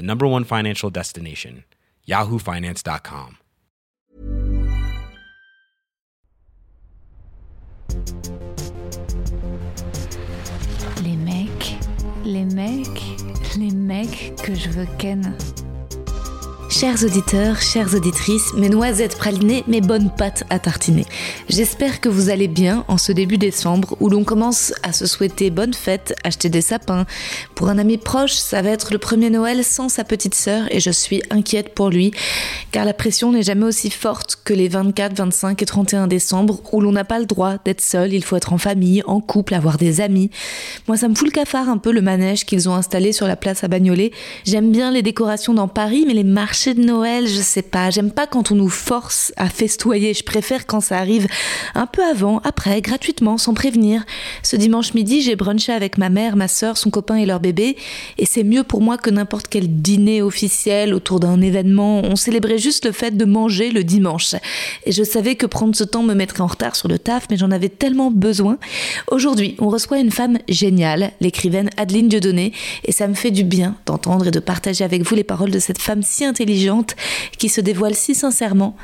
the number one financial destination, yahoofinance.com. Les mecs, les mecs, les mecs que je veux ken. Chers auditeurs, chères auditrices, mes noisettes pralinées, mes bonnes pâtes à tartiner. J'espère que vous allez bien en ce début décembre où l'on commence à se souhaiter bonne fête, acheter des sapins. Pour un ami proche, ça va être le premier Noël sans sa petite sœur et je suis inquiète pour lui car la pression n'est jamais aussi forte que les 24, 25 et 31 décembre où l'on n'a pas le droit d'être seul, il faut être en famille, en couple, avoir des amis. Moi, ça me fout le cafard un peu le manège qu'ils ont installé sur la place à Bagnolet. J'aime bien les décorations dans Paris, mais les marchés de Noël, je sais pas. J'aime pas quand on nous force à festoyer. Je préfère quand ça arrive un peu avant, après, gratuitement, sans prévenir. Ce dimanche midi, j'ai brunché avec ma mère, ma soeur, son copain et leur bébé. Et c'est mieux pour moi que n'importe quel dîner officiel autour d'un événement. On célébrait juste le fait de manger le dimanche. Et je savais que prendre ce temps me mettrait en retard sur le taf, mais j'en avais tellement besoin. Aujourd'hui, on reçoit une femme géniale, l'écrivaine Adeline Dieudonné, et ça me fait du bien d'entendre et de partager avec vous les paroles de cette femme si intelligente qui se dévoile si sincèrement.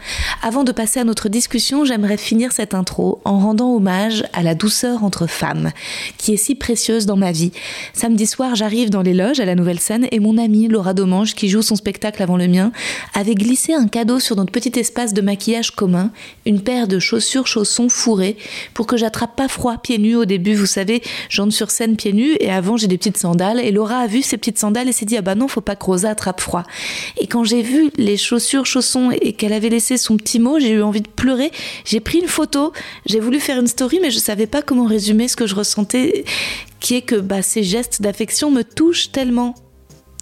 Avant de passer à notre discussion, j'aimerais finir cette intro en rendant hommage à la douceur entre femmes, qui est si précieuse dans ma vie. Samedi soir, j'arrive dans les loges à la nouvelle scène et mon amie Laura Domange, qui joue son spectacle avant le mien, avait glissé un cadeau sur notre petit espace de maquillage commun, une paire de chaussures chaussons fourrées, pour que j'attrape pas froid pieds nus au début. Vous savez, j'entre sur scène pieds nus et avant j'ai des petites sandales et Laura a vu ces petites sandales et s'est dit ah bah non faut pas que Rosa attrape froid. Et quand j'ai vu les chaussures chaussons et qu'elle avait laissé son petit mot, j'ai eu envie de pleurer. J'ai pris une photo, j'ai voulu faire une story, mais je savais pas comment résumer ce que je ressentais, qui est que bah, ces gestes d'affection me touchent tellement.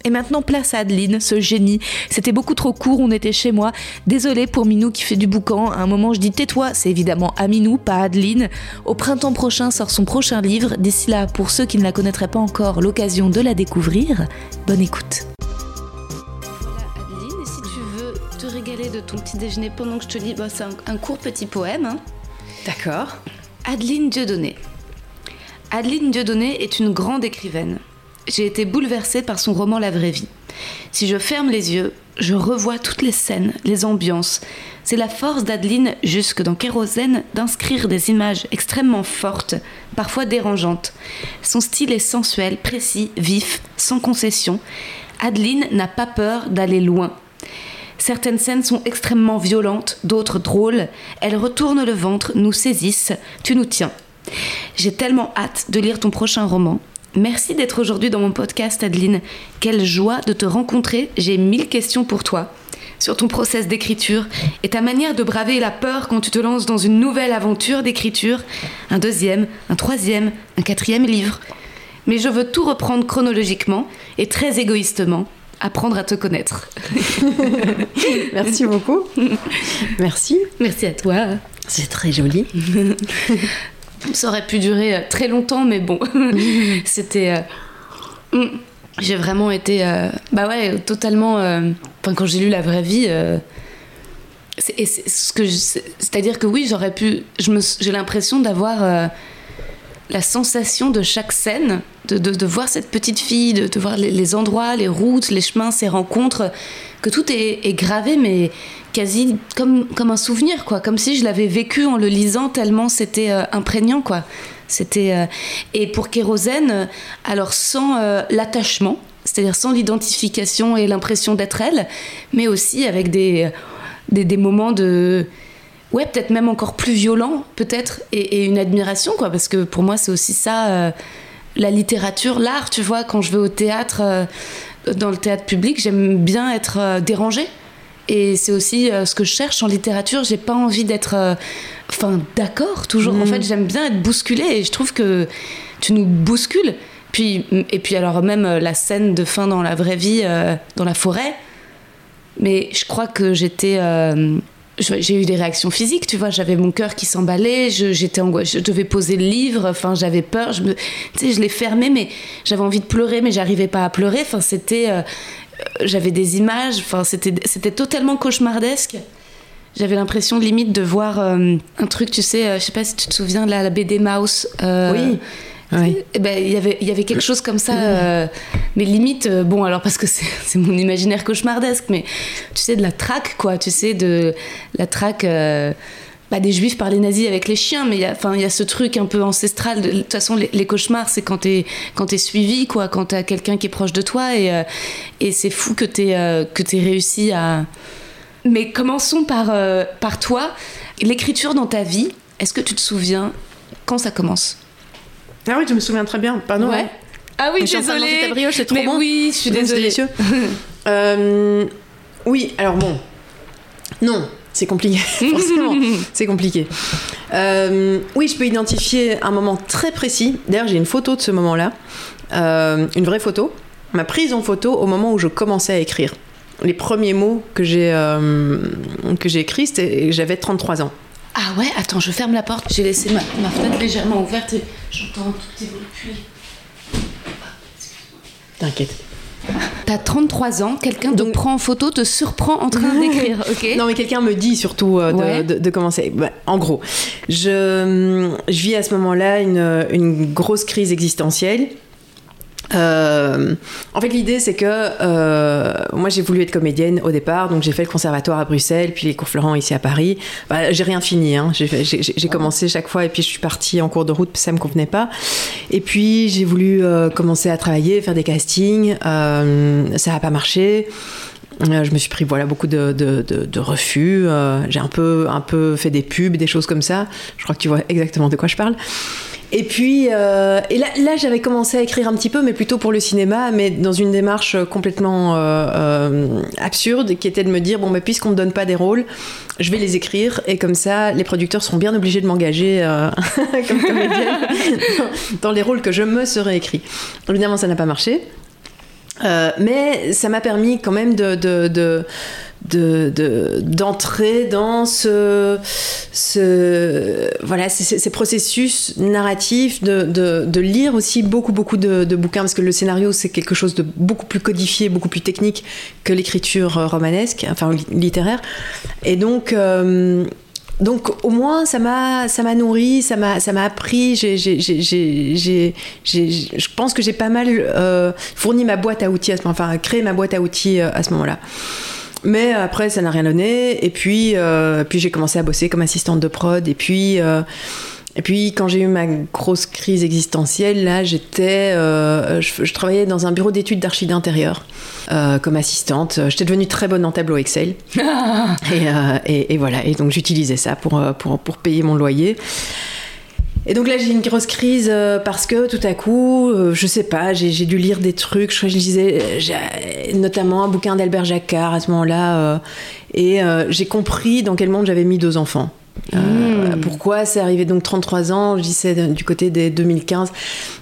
Et maintenant, place à Adeline, ce génie. C'était beaucoup trop court, on était chez moi. Désolée pour Minou qui fait du boucan. À un moment, je dis tais-toi, c'est évidemment à Minou, pas Adeline. Au printemps prochain sort son prochain livre. D'ici là, pour ceux qui ne la connaîtraient pas encore, l'occasion de la découvrir. Bonne écoute. Adeline, et si tu veux te régaler de ton petit déjeuner pendant que je te lis, bah, c'est un, un court petit poème. hein. D'accord. Adeline Dieudonné. Adeline Dieudonné est une grande écrivaine. J'ai été bouleversée par son roman La vraie vie. Si je ferme les yeux, je revois toutes les scènes, les ambiances. C'est la force d'Adeline, jusque dans Kérosène, d'inscrire des images extrêmement fortes, parfois dérangeantes. Son style est sensuel, précis, vif, sans concession. Adeline n'a pas peur d'aller loin. Certaines scènes sont extrêmement violentes, d'autres drôles. Elles retournent le ventre, nous saisissent, tu nous tiens. J'ai tellement hâte de lire ton prochain roman. Merci d'être aujourd'hui dans mon podcast, Adeline. Quelle joie de te rencontrer. J'ai mille questions pour toi sur ton process d'écriture et ta manière de braver la peur quand tu te lances dans une nouvelle aventure d'écriture, un deuxième, un troisième, un quatrième livre. Mais je veux tout reprendre chronologiquement et très égoïstement, apprendre à te connaître. Merci beaucoup. Merci. Merci à toi. C'est très joli. Ça aurait pu durer euh, très longtemps, mais bon, c'était. euh, mm, J'ai vraiment été. euh, bah ouais, totalement. euh, Enfin, quand j'ai lu La vraie vie. c'est- et c'est ce que je- C'est-à-dire que oui, j'aurais pu. J'ai l'impression d'avoir. La sensation de chaque scène, de, de- de voir cette petite fille, de, de voir les, endroits, les routes, les chemins, ces rencontres, que tout est, gravé, mais quasi comme, comme un souvenir, quoi. Comme si je l'avais vécu en le lisant, tellement c'était euh, imprégnant, quoi. C'était euh, Et pour Kérosène, alors sans euh, l'attachement, c'est-à-dire sans l'identification et l'impression d'être elle, mais aussi avec des, des moments de ouais, peut-être même encore plus violent, peut-être, et, et une admiration, quoi, parce que pour moi, c'est aussi ça, euh, la littérature, l'art, tu vois, quand je vais au théâtre, euh, dans le théâtre public, j'aime bien être euh, dérangée. Et c'est aussi euh, ce que je cherche en littérature. J'ai pas envie d'être, enfin, d'accord toujours. En Mhm. fait, j'aime bien être bousculée et je trouve que tu nous bouscules. Puis, et puis alors même la scène de fin dans la vraie vie, dans la forêt. Mais je crois que j'étais, j'ai eu des réactions physiques. Tu vois, j'avais mon cœur qui s'emballait. J'étais angoissée. Je devais poser le livre. Enfin, j'avais peur. Je me, tu sais, je l'ai fermé, mais j'avais envie de pleurer, mais j'arrivais pas à pleurer. Enfin, c'était euh, j'avais des images, enfin c'était c'était totalement cauchemardesque. J'avais l'impression limite de voir euh, un truc, tu sais, euh, je sais pas si tu te souviens de la, la BD Mouse. euh, Oui. Oui. eh ben, il y avait il y avait quelque chose comme ça, euh, mais limite, euh, bon alors parce que c'est mon imaginaire cauchemardesque, mais tu sais de la traque quoi, tu sais de la traque. euh, bah, des juifs par les nazis avec les chiens, mais il y a- ce truc un peu ancestral. De, toute façon, les, cauchemars, c'est quand t'es t'es suivi, quoi, quand t'as quelqu'un qui est proche de toi, et, et c'est fou que t'aies réussi à. Mais commençons par par toi, l'écriture dans ta vie. Est-ce que tu te souviens? Quand ça commence? Ah oui, je me souviens très bien. Pardon. hein. Ah oui, ta brioche, c'est trop mais bon. oui, je suis désolée. délicieux. Euh, oui, alors bon. Non, c'est compliqué, forcément. c'est compliqué. Euh, oui, je peux identifier un moment très précis. D'ailleurs, j'ai une photo de ce moment-là. Euh, une vraie photo. Ma prise en photo au moment où je commençais à écrire. Les premiers mots que j'ai que j'ai écrits, c'était j'avais 33 ans. Ah ouais, attends, je ferme la porte. J'ai laissé ma, ma fenêtre légèrement ouverte et j'entends un tout petit bruit de. T'inquiète. T'as 33 ans, quelqu'un te prend en photo, te surprend en train d'écrire, ok Non, mais quelqu'un me dit surtout euh, de, Ouais. de- de commencer. Bah, en gros, je, je vis à ce moment-là une, une grosse crise existentielle. Euh, en fait, l'idée, c'est que euh, moi, j'ai voulu être comédienne au départ, donc j'ai fait le conservatoire à Bruxelles, puis les cours Florent ici à Paris. Bah, j'ai rien fini, hein. j'ai, commencé chaque fois et puis je suis partie en cours de route, ça me convenait pas. Et puis j'ai voulu euh, commencer à travailler, faire des castings, ça n'a pas marché. Je me suis pris voilà beaucoup de, de, refus. J'ai un peu un peu fait des pubs, des choses comme ça. Je crois que tu vois exactement de quoi je parle. Et puis euh, et là, j'avais commencé à écrire un petit peu, mais plutôt pour le cinéma, mais dans une démarche complètement euh, euh, absurde, qui était de me dire bon, mais puisqu'on me donne pas des rôles, je vais les écrire et comme ça, les producteurs seront bien obligés de m'engager euh, comme comédienne dans, les rôles que je me serais écrit. Évidemment, ça n'a pas marché. Euh, mais ça m'a permis quand même de, de- de- d'entrer dans ce, voilà ces, ces- ces processus narratifs de, de, lire aussi beaucoup beaucoup de, bouquins parce que le scénario c'est quelque chose de beaucoup plus codifié beaucoup plus technique que l'écriture euh, romanesque enfin li- littéraire et donc euh, donc au moins ça m'a ça m'a nourri, ça m'a ça m'a appris. J'ai je pense que j'ai pas mal euh, fourni ma boîte à outils enfin créé ma boîte à outils à ce moment-là. Mais après ça n'a rien donné. Et puis euh, puis j'ai commencé à bosser comme assistante de prod. Et puis euh, et puis quand j'ai eu ma grosse crise existentielle, là j'étais, euh, je, je travaillais dans un bureau d'études d'archi d'intérieur comme assistante. J'étais devenue très bonne en tableau Excel. Et, et, et voilà, et donc j'utilisais ça pour, pour, pour payer mon loyer. Et donc là, j'ai une grosse crise euh, parce que tout à coup, euh, je sais pas, j'ai dû lire des trucs. Je crois que je lisais euh, notamment un bouquin d'Albert Jacquard à ce moment-là. et j'ai compris dans quel monde j'avais mis deux enfants. Euh, Pourquoi c'est arrivé? Donc 33 ans Je dis c'est du côté des 2015.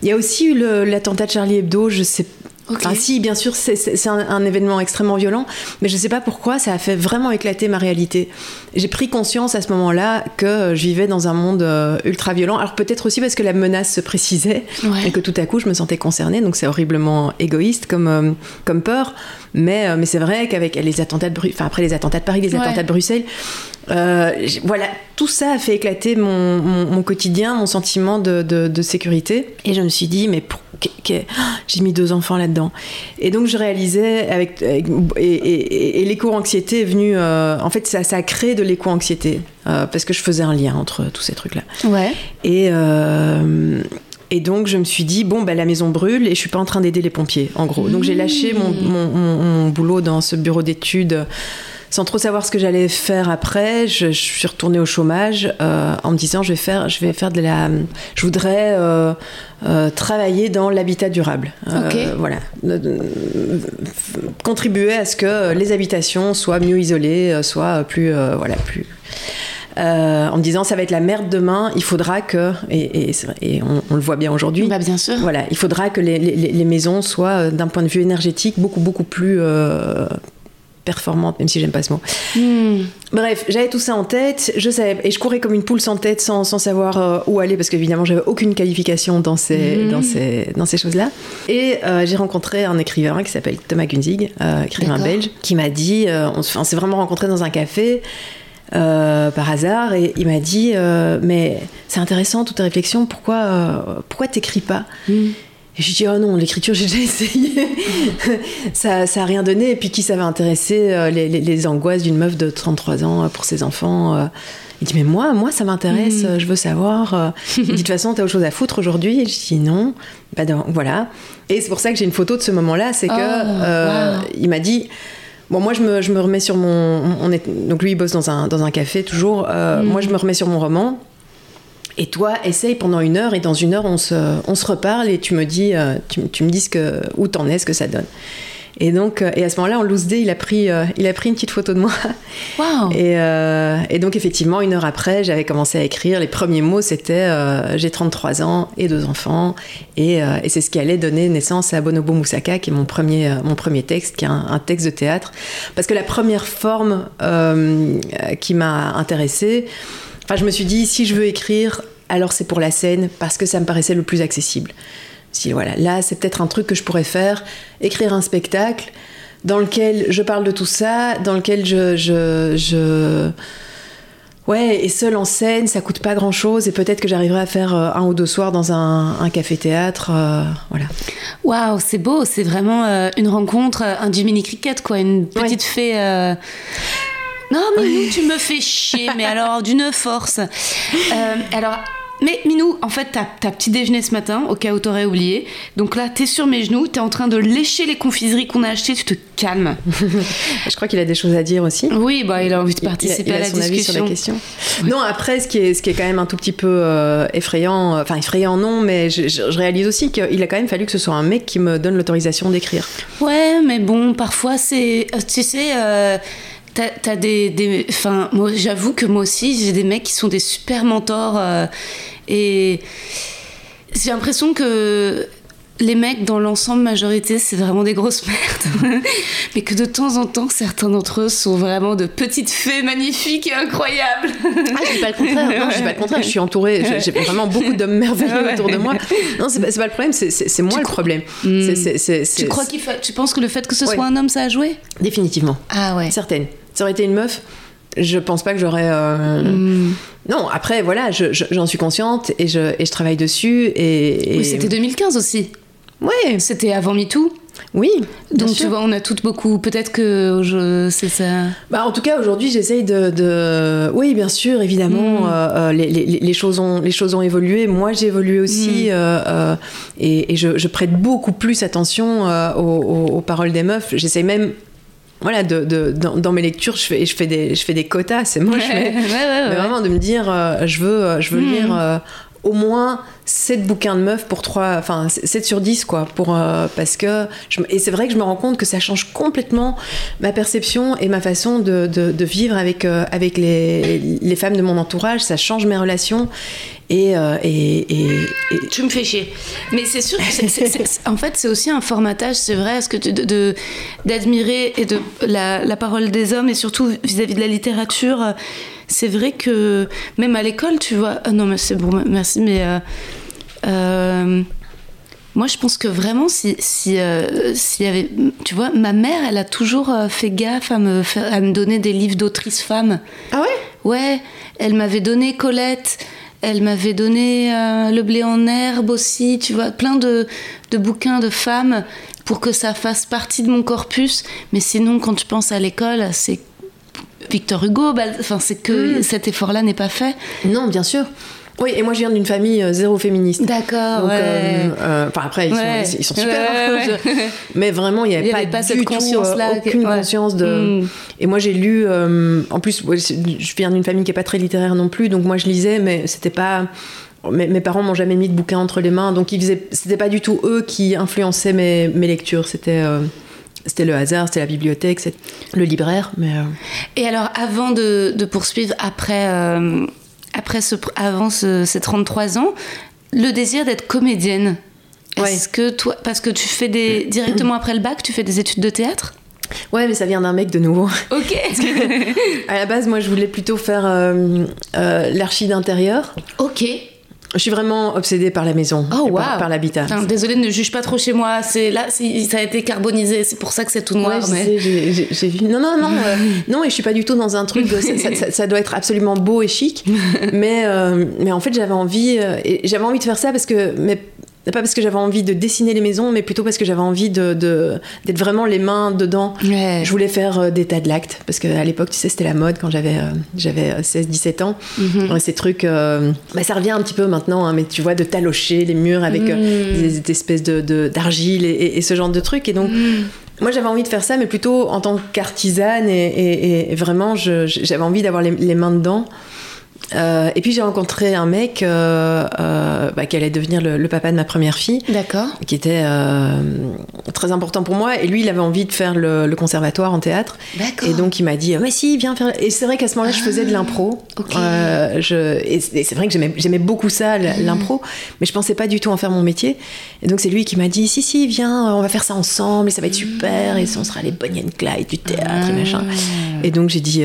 Il y a aussi eu l'attentat de Charlie Hebdo. Je sais Enfin, si, bien sûr, c'est- un, un événement extrêmement violent, mais je ne sais pas pourquoi ça a fait vraiment éclater ma réalité. J'ai pris conscience à ce moment-là que je vivais dans un monde euh, ultra violent. Alors peut-être aussi parce que la menace se précisait Ouais. et que tout à coup je me sentais concernée. Donc c'est horriblement égoïste comme, euh, comme peur. Mais, euh, mais c'est vrai qu'avec les attentats de Bru- enfin après les attentats de Paris, les Ouais. attentats de Bruxelles, euh, voilà, tout ça a fait éclater mon, mon- mon quotidien, mon sentiment de, de- de sécurité. Et je me suis dit, mais pour, que- que- ah, j'ai mis deux enfants là-dedans. Et donc je réalisais, avec, avec- et, et- et l'éco-anxiété est venue, euh, en fait ça, ça a créé de l'éco-anxiété, euh, parce que je faisais un lien entre tous ces trucs-là. Ouais. Et, euh, et donc, je me suis dit, bon, bah, la maison brûle et je suis pas en train d'aider les pompiers, en gros. Donc, j'ai lâché mon, mon- mon- mon boulot dans ce bureau d'études sans trop savoir ce que j'allais faire après, je, je suis retournée au chômage euh, en me disant je vais faire, je vais faire de la, je voudrais euh, euh, travailler dans l'habitat durable. Euh, Ok. Voilà, contribuer à ce que les habitations soient mieux isolées, soient plus, voilà, plus. euh, en me disant ça va être la merde demain, il faudra que et, et, on, on le voit bien aujourd'hui. Bah, bien sûr. Voilà, il faudra que les, les- les maisons soient, d'un point de vue énergétique, beaucoup, beaucoup plus euh, performantes, même si j'aime pas ce mot. Hmm. Bref, j'avais tout ça en tête, je savais, et je courais comme une poule sans tête, sans, sans savoir euh, où aller, parce qu'évidemment, j'avais aucune qualification dans ces, Mhm. dans ces, dans ces choses-là. Et euh, j'ai rencontré un écrivain qui s'appelle Thomas Gunzig, euh, écrivain belge, qui m'a dit, on, on s'est vraiment rencontrés dans un café. euh, par hasard et il m'a dit euh, mais c'est intéressant toutes tes réflexions pourquoi euh, pourquoi t'écris pas? Hmm. Et je lui dis, oh non, l'écriture, j'ai déjà essayé. ça, ça a rien donné. Et puis, qui ça va intéresser euh, les, les- les angoisses d'une meuf de 33 ans euh, pour ses enfants euh. Il dit, mais moi, moi, ça m'intéresse, Mm. euh, je veux savoir. Il dit, de toute façon, t'as autre chose à foutre aujourd'hui. Et je dis, non. Bah, donc, voilà. Et c'est pour ça que j'ai une photo de ce moment-là. C'est que, Oh, wow. il m'a dit, Bon, moi, je me, je me remets sur mon. On est, donc, lui, il bosse dans un, dans un café toujours. Euh, Mm. Moi, je me remets sur mon roman. Et toi, essaye pendant une heure, et dans une heure, on se, on se reparle, et tu me dis, euh, tu, tu me dis ce que, où t'en es, ce que ça donne. Et donc, euh, et à ce moment-là, en loose day, il a pris, euh, il a pris une petite photo de moi. Waouh. Et, euh, et donc, effectivement, une heure après, j'avais commencé à écrire. Les premiers mots, c'était euh, j'ai 33 ans et deux enfants. Et, et c'est ce qui allait donner naissance à Bonobo Moussaka, qui est mon premier, mon premier texte, qui est un, un texte de théâtre. Parce que la première forme qui m'a intéressée, enfin, je me suis dit, si je veux écrire, alors c'est pour la scène, parce que ça me paraissait le plus accessible. Si voilà, là, c'est peut-être un truc que je pourrais faire, écrire un spectacle dans lequel je parle de tout ça, dans lequel je, je, je... Ouais, et seul en scène, ça coûte pas grand-chose, et peut-être que j'arriverai à faire euh, un ou deux soirs dans un, un café-théâtre, euh, voilà. Waouh, c'est beau, c'est vraiment euh, une rencontre, un Jiminy Cricket, quoi, une petite fée. euh, Non, Minou, tu me fais chier, mais alors d'une force. Euh, alors. Mais Minou, en fait, t'as petit déjeuner ce matin, au cas où t'aurais oublié. Donc là, t'es sur mes genoux, t'es en train de lécher les confiseries qu'on a achetées, tu te calmes. Je crois qu'il a des choses à dire aussi. Oui, bah, il a envie de Il- participer il a, à la son avis sur la discussion. question. Non, après, ce qui, est, ce qui est quand même un tout petit peu euh, effrayant, euh, enfin effrayant non, mais je, je- je réalise aussi qu'il a quand même fallu que ce soit un mec qui me donne l'autorisation d'écrire. Ouais, mais bon, parfois c'est. Tu sais, euh, t'as t'as des. des- Enfin, moi, j'avoue que moi aussi, j'ai des mecs qui sont des super mentors. euh, et j'ai l'impression que. Les mecs, dans l'ensemble majorité, c'est vraiment des grosses merdes. Mais que de temps en temps, certains d'entre eux sont vraiment de petites fées magnifiques et incroyables. Ah, je dis pas le contraire. Non, je dis pas le contraire. Je suis entourée. j'ai- vraiment beaucoup d'hommes merveilleux autour de moi. Non, c'est pas, c'est pas le problème. C'est c'est- c'est moi le problème. C'est- Tu crois qu'il fa... Tu penses que le fait que ce Ouais. soit un homme, ça a joué? Définitivement. Ah ouais. Certaines. Ça aurait été une meuf. Je pense pas que j'aurais. euh, Hmm. Non, après, voilà, je- je- j'en suis consciente et je, et je travaille dessus. Et, et- Oui, c'était 2015 aussi. Ouais, C'était avant MeToo. oui. Donc sûr. tu vois, on a toutes beaucoup. Peut-être que je... c'est ça. Bah, en tout cas, aujourd'hui, j'essaye de, de- Oui, bien sûr, évidemment, Mm. euh, euh, les, les- les choses ont, les choses ont évolué. Moi, j'ai évolué aussi. Mm. euh, euh, et et je, je prête beaucoup plus attention aux, aux- aux paroles des meufs. J'essaye même... Voilà, de, de- dans, dans mes lectures, je fais, je fais, des, je fais des quotas, c'est moche, mais, ouais, ouais, ouais. mais vraiment de me dire, euh, je veux, euh, je veux Mm. lire euh, au moins 7 bouquins de meufs pour 3, enfin 7 sur 10 quoi, pour, euh, parce que, et c'est vrai que je me rends compte que ça change complètement ma perception et ma façon de, de- vivre avec, euh, avec les, les femmes de mon entourage, ça change mes relations et, euh, et, et- Tu me fais chier. Mais c'est sûr que c'est- en fait, c'est aussi un formatage, c'est vrai, ce que de d'admirer et de la, la parole des hommes et surtout vis-à-vis de la littérature. Euh, C'est vrai que même à l'école, tu vois. ah non, mais c'est bon, merci, mais. euh, euh, moi, je pense que vraiment, si, si, euh, s'il y avait, tu vois, ma mère, elle a toujours euh, fait gaffe à me, à me donner des livres d'autrices femmes. Ah ouais? Ouais, elle m'avait donné Colette, elle m'avait donné euh, Le blé en herbe aussi, tu vois, plein de, de bouquins de femmes pour que ça fasse partie de mon corpus. Mais sinon, quand je pense à l'école, c'est Victor Hugo, enfin, c'est que Mm. cet effort-là n'est pas fait. Non, bien sûr. Oui, et moi je viens d'une famille euh, zéro féministe. D'accord, ouais. euh, euh, enfin après, ils, Ouais. sont, ils sont super. Ouais, Je- Mais vraiment, il n'y avait, pas du cette tout, conscience-là, euh, aucune conscience de. Mm. Et moi, j'ai lu. en plus, je viens d'une famille qui est pas très littéraire non plus, donc moi je lisais, mais c'était pas. Mes, mes parents m'ont jamais mis de bouquin entre les mains, donc ils faisaient. C'était pas du tout eux qui influençaient mes, mes lectures. C'était. C'était le hasard, c'était la bibliothèque, c'est le libraire, mais euh, Et alors, avant de, de poursuivre, après, euh, après ce, avant ce- ces 33 ans, le désir d'être comédienne. Est-ce que toi, parce que tu fais des directement après le bac, tu fais des études de théâtre? Ouais, mais ça vient d'un mec de nouveau. Ok. À la base, moi, je voulais plutôt faire euh, euh, l'archi d'intérieur. ok. Je suis vraiment obsédée par la maison Oh et wow. par, par l'habitat. Enfin, désolée, ne juge pas trop chez moi. C'est là, ça a été carbonisé. C'est pour ça que c'est tout noir. Ouais, mais... j'ai- vu. Non, non, non, euh, non, et je suis pas du tout dans un truc. De, ça, ça- ça- ça doit être absolument beau et chic, mais euh, mais en fait, j'avais envie, euh, j'avais envie de faire ça parce que, mais pas parce que j'avais envie de dessiner les maisons, mais plutôt parce que j'avais envie de de- d'être vraiment les mains dedans. Ouais. Je voulais faire euh, des tas de l'actes parce qu'à l'époque, tu sais, c'était la mode quand j'avais euh, j'avais 16-17 ans. Mhm. Ces trucs, euh, bah, ça revient un petit peu maintenant, hein, mais tu vois, de talocher les murs avec euh, Mhm. des, des espèces de de- d'argile et, et- et ce genre de trucs. Et donc, Mhm. moi, j'avais envie de faire ça, mais plutôt en tant qu'artisane et, et- et vraiment, je- j'avais envie d'avoir les, les mains dedans. Euh, et puis j'ai rencontré un mec euh, euh, bah, qui allait devenir le, le papa de ma première fille, D'accord. qui était très important pour moi. Et lui, il avait envie de faire le, le conservatoire en théâtre. D'accord. Et donc il m'a dit, mais si, viens faire. Et c'est vrai qu'à ce moment-là, je faisais de l'impro. je... Et c'est vrai que j'aimais beaucoup ça, l- l'impro, mais je pensais pas du tout en faire mon métier. Et donc c'est lui qui m'a dit, si, si, viens, on va faire ça ensemble, et ça va être super, et on sera les Bonnie and Clyde du théâtre, et machin. Et donc j'ai dit,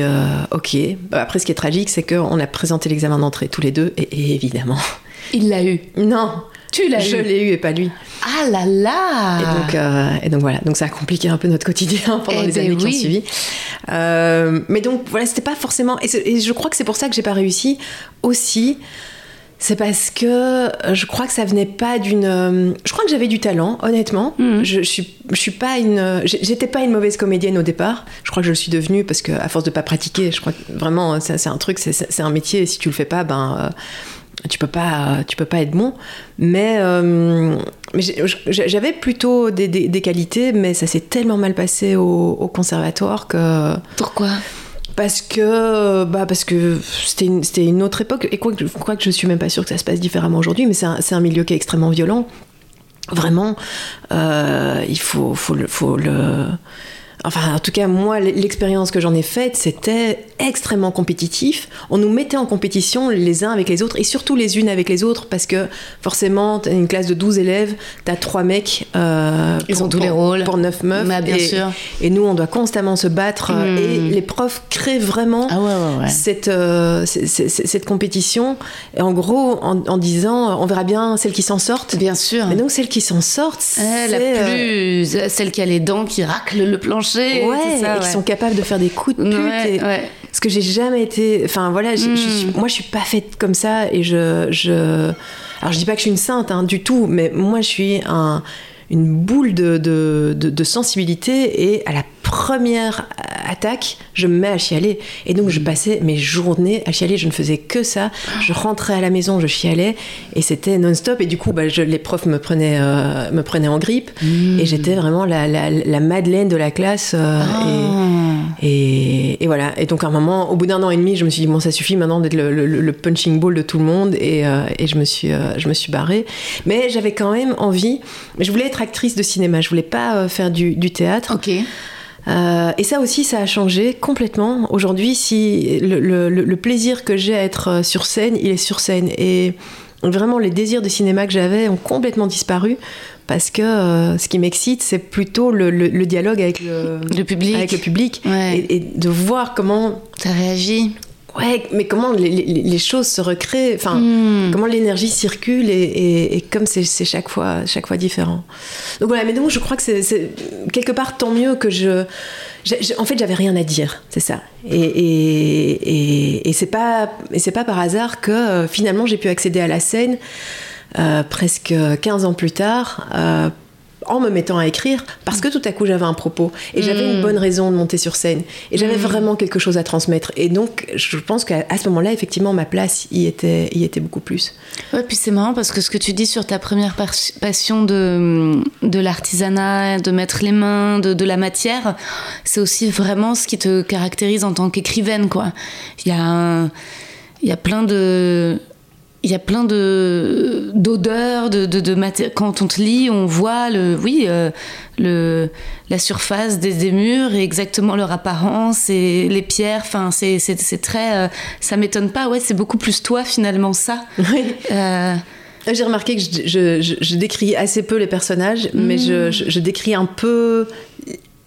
ok. Bah, après, ce qui est tragique, c'est qu'on a présenté l'examen d'entrée tous les deux, et, et évidemment, Il l'a eu. non, Tu l'as je eu. l'ai eu et pas lui. Ah là là. Et donc, euh, et donc voilà, donc ça a compliqué un peu notre quotidien pendant Eh les ben années qui ont suivi. Euh, mais donc voilà, c'était pas forcément. Et je crois que c'est pour ça que j'ai pas réussi aussi. C'est parce que euh, je crois que ça venait pas d'une. euh, Je crois que j'avais du talent, honnêtement. Mhm. Je, je suis, je suis pas une. j'ai- J'étais pas une mauvaise comédienne au départ. Je crois que je le suis devenue parce que à force de pas pratiquer, je crois que vraiment c'est c'est un truc, c'est- un métier. Et si tu le fais pas, ben euh, tu peux pas, tu peux pas être bon. Mais, euh, mais j'avais plutôt des, des- des qualités, mais ça s'est tellement mal passé au, au conservatoire que Pourquoi? Parce que bah parce que c'était une, autre époque et quoi que, que je suis même pas sûre que ça se passe différemment aujourd'hui, mais c'est un, milieu qui est extrêmement violent. Vraiment, euh, il faut, faut le Enfin, en tout cas, moi, l'expérience que j'en ai faite, c'était extrêmement compétitif. On nous mettait en compétition les uns avec les autres, et surtout les unes avec les autres, parce que forcément, t'as une classe de 12 élèves, t'as trois mecs. euh, Ils pour- ont tous les rôles. Pour 9 meufs. Bah, bien et, sûr. et nous, on doit constamment se battre, euh, Hmm. et les profs créent vraiment Ah ouais, ouais, ouais. cette, euh, c- c- c- cette compétition, et en gros, en, en disant, on verra bien celles qui s'en sortent. Bien sûr. Mais donc, celles qui s'en sortent, Eh, c'est... la euh, plus. Celle qui a les dents qui raclent le plancher. Ouais, ça, et qui sont capables de faire des coups de pute. Ouais, et-. Parce que j'ai jamais été. Enfin voilà, je suis- Mm. moi je suis pas faite comme ça et je. je... Alors je dis pas que je suis une sainte hein, du tout, mais moi je suis un, une boule de, de, de- de sensibilité et à la première attaque, je me mets à chialer. Et donc je passais mes journées à chialer, je ne faisais que ça. Je rentrais à la maison, je chialais et c'était non-stop. Et du coup, bah, je- les profs me prenaient, euh, me prenaient en grippe et j'étais vraiment la, la, la Madeleine de la classe. euh, Ah. et, et, et voilà. Et donc, à un moment, au bout d'un an et demi, je me suis dit, bon, ça suffit maintenant d'être le, le- le punching ball de tout le monde. Et, euh, et je, me suis, je me suis barrée. Mais j'avais quand même envie. Je voulais être actrice de cinéma. Je voulais pas faire du, du théâtre. Ok. Euh, et ça aussi, ça a changé complètement. Aujourd'hui, si le, le- le- le plaisir que j'ai à être euh, sur scène, il est sur scène. Et vraiment, les désirs de cinéma que j'avais ont complètement disparu. Parce que euh, ce qui m'excite, c'est plutôt le, dialogue avec le, public. avec le public Ouais. et, et de voir comment Ça réagit. Ouais mais comment les, les- les choses se recréent enfin Hmm. comment l'énergie circule et, et- et comme c'est chaque fois chaque fois différent donc voilà mais donc je crois que c'est- quelque part tant mieux que je en fait j'avais rien à dire c'est ça et, et, c'est pas et c'est pas par hasard que euh, finalement j'ai pu accéder à la scène euh, presque 15 ans plus tard euh, en me mettant à écrire parce que tout à coup j'avais un propos et j'avais une Mm. bonne raison de monter sur scène et j'avais vraiment quelque chose à transmettre. Et donc je pense qu'à ce moment-là, effectivement, ma place y était, y était beaucoup plus. Ouais, puis c'est marrant parce que ce que tu dis sur ta première passion de, de l'artisanat, de mettre les mains, de, de la matière, c'est aussi vraiment ce qui te caractérise en tant qu'écrivaine, quoi. Il y a, un- il y a plein de. Il y a plein de d'odeurs, de, de, de maté- quand on te lit, on voit le, oui, euh, le, la surface des, des murs et exactement leur apparence et les pierres. Enfin, c'est, c'est, c'est très, euh, ça m'étonne pas. Ouais, c'est beaucoup plus toi finalement ça. Oui. Euh, J'ai remarqué que je, je- je- je décris assez peu les personnages, mais je- je décris un peu,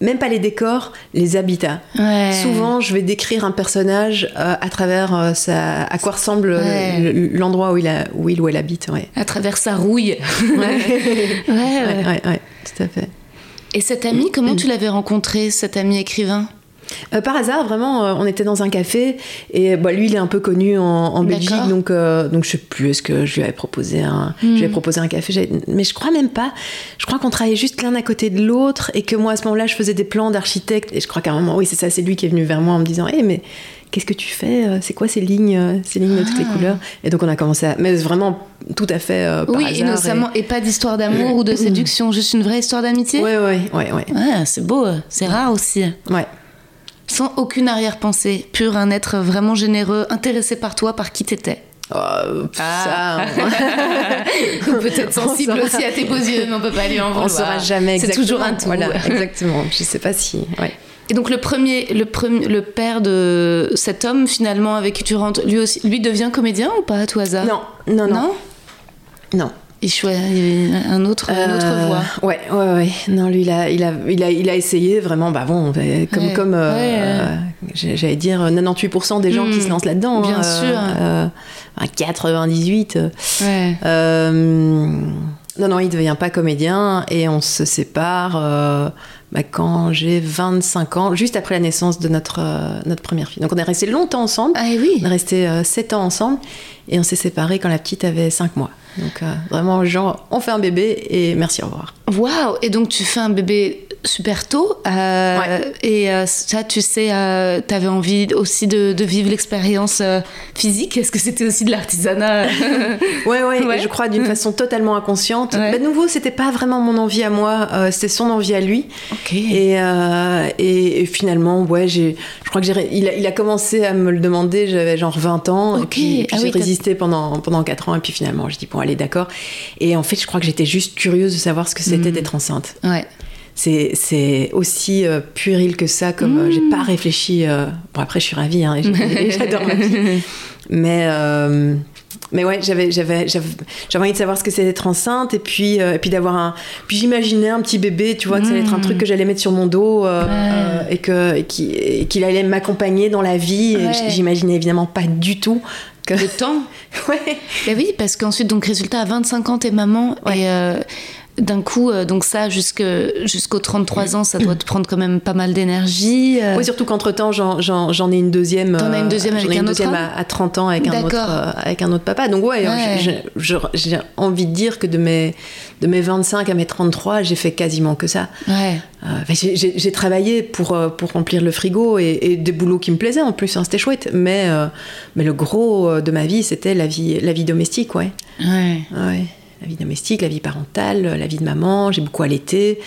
même pas les décors, les habitats. ouais. Souvent, je vais décrire un personnage euh, à travers euh, sa, à quoi ressemble euh, Ouais. l'endroit où il, a, où il ou elle habite. Ouais. à travers sa rouille. Ouais. ouais, ouais. ouais, ouais, ouais, tout à fait. Et cet ami, comment tu l'avais rencontré, cet ami écrivain? Euh, par hasard, vraiment, euh, on était dans un café et bah, lui, il est un peu connu en, en Belgique, donc, euh, donc je sais plus, est-ce que je lui avais proposé un, je lui avais proposé un café, mais je crois même pas. Je crois qu'on travaillait juste l'un à côté de l'autre et que moi, à ce moment-là, je faisais des plans d'architecte et je crois qu'à un moment, oui, c'est ça, c'est lui qui est venu vers moi en me disant, hé, mais qu'est-ce que tu fais euh, C'est quoi ces lignes, ces lignes de toutes les Ah. couleurs? Et donc on a commencé à, mais vraiment tout à fait euh, par Oui, hasard. innocemment. Et... pas d'histoire d'amour ou de séduction, juste une vraie histoire d'amitié? Ouais, ouais, ouais, ouais, Ouais, c'est beau, c'est rare aussi. ouais. Sans aucune arrière-pensée, pur un être vraiment généreux, intéressé par toi, par qui t'étais. Oh, Ah. on- Peut-être sensible On saura- aussi à tes beaux yeux, mais on peut pas lui en on vouloir. saura jamais C'est exactement. toujours un tout. Voilà, exactement. Je sais pas si. Ouais. Et donc le premier, le premier, le père de cet homme finalement avec qui tu rentres, lui aussi, lui devient comédien ou pas à tout hasard? Non, non, non, non. Il choisit un autre, une autre Euh, voie. Ouais, ouais, ouais. Non, lui, il a, il a, il a, il a essayé vraiment. Bah bon, euh, comme, Ouais, comme, euh, ouais. euh, j'allais dire 98% des gens Hmm, qui se lancent là-dedans. bien hein, sûr. euh, un 98. euh, Ouais. Non, non, il ne devient pas comédien et on se sépare bah, quand j'ai 25 ans, juste après la naissance de notre, euh, notre première fille. Donc on est resté longtemps ensemble. Ah oui. On est resté 7 ans ensemble et on s'est séparés quand la petite avait 5 mois. Donc euh, vraiment, genre, on fait un bébé et merci, au revoir. Waouh Et donc tu fais un bébé super tôt. euh, Ouais. Et euh, ça, tu sais, euh, t'avais envie aussi de, de vivre l'expérience euh, physique. Est-ce que c'était aussi de l'artisanat? Ouais, ouais, je crois d'une façon totalement inconsciente. Ouais. Bah, de nouveau, c'était pas vraiment mon envie à moi, c'était son envie à lui. Ok. Et, et, et finalement, ouais, j'ai, je crois que j'ai, il a, il a commencé à me le demander, j'avais genre 20 ans, et puis, et puis Ah j'ai oui, résisté pendant, pendant 4 ans, et puis finalement, je dis, bon, allez, d'accord. Et en fait, je crois que j'étais juste curieuse de savoir ce que c'était Mm. d'être enceinte. Ouais. C'est, c'est aussi euh, puéril que ça, comme euh, j'ai pas réfléchi. euh, Bon, après, je suis ravie, hein, j'adore ma fille. Mais, euh, mais ouais, j'avais, j'avais, j'avais, j'avais envie de savoir ce que c'est d'être enceinte et puis, et puis d'avoir un. Puis j'imaginais un petit bébé, tu vois, que ça allait être un truc que j'allais mettre sur mon dos Ouais. et, qu'il allait m'accompagner dans la vie. Ouais. j'imaginais évidemment pas du tout que. Le temps. ouais. Ben oui, parce qu'ensuite, donc, résultat, à 25 ans, t'es maman. Ouais. Et euh, d'un coup, euh, donc ça, jusque, jusqu'aux 33 ans, ça doit te prendre quand même pas mal d'énergie. euh. Oui, surtout qu'entre-temps, j'en, j'en- j'en ai une deuxième. T'en as une euh, deuxième avec j'en ai un une deuxième à, à 30 ans avec un, autre, euh, avec un autre papa. Donc, ouais, Ouais. j'ai- envie de dire que de mes, de mes 25 à mes 33, j'ai fait quasiment que ça. Ouais. Euh, j'ai- j'ai j'ai travaillé pour, euh, pour remplir le frigo et, et des boulots qui me plaisaient en plus, hein, c'était chouette. Mais, euh, mais le gros euh, de ma vie, c'était la vie, la vie domestique, ouais. Ouais. Ouais. La vie domestique, la vie parentale, la vie de maman, j'ai beaucoup allaité.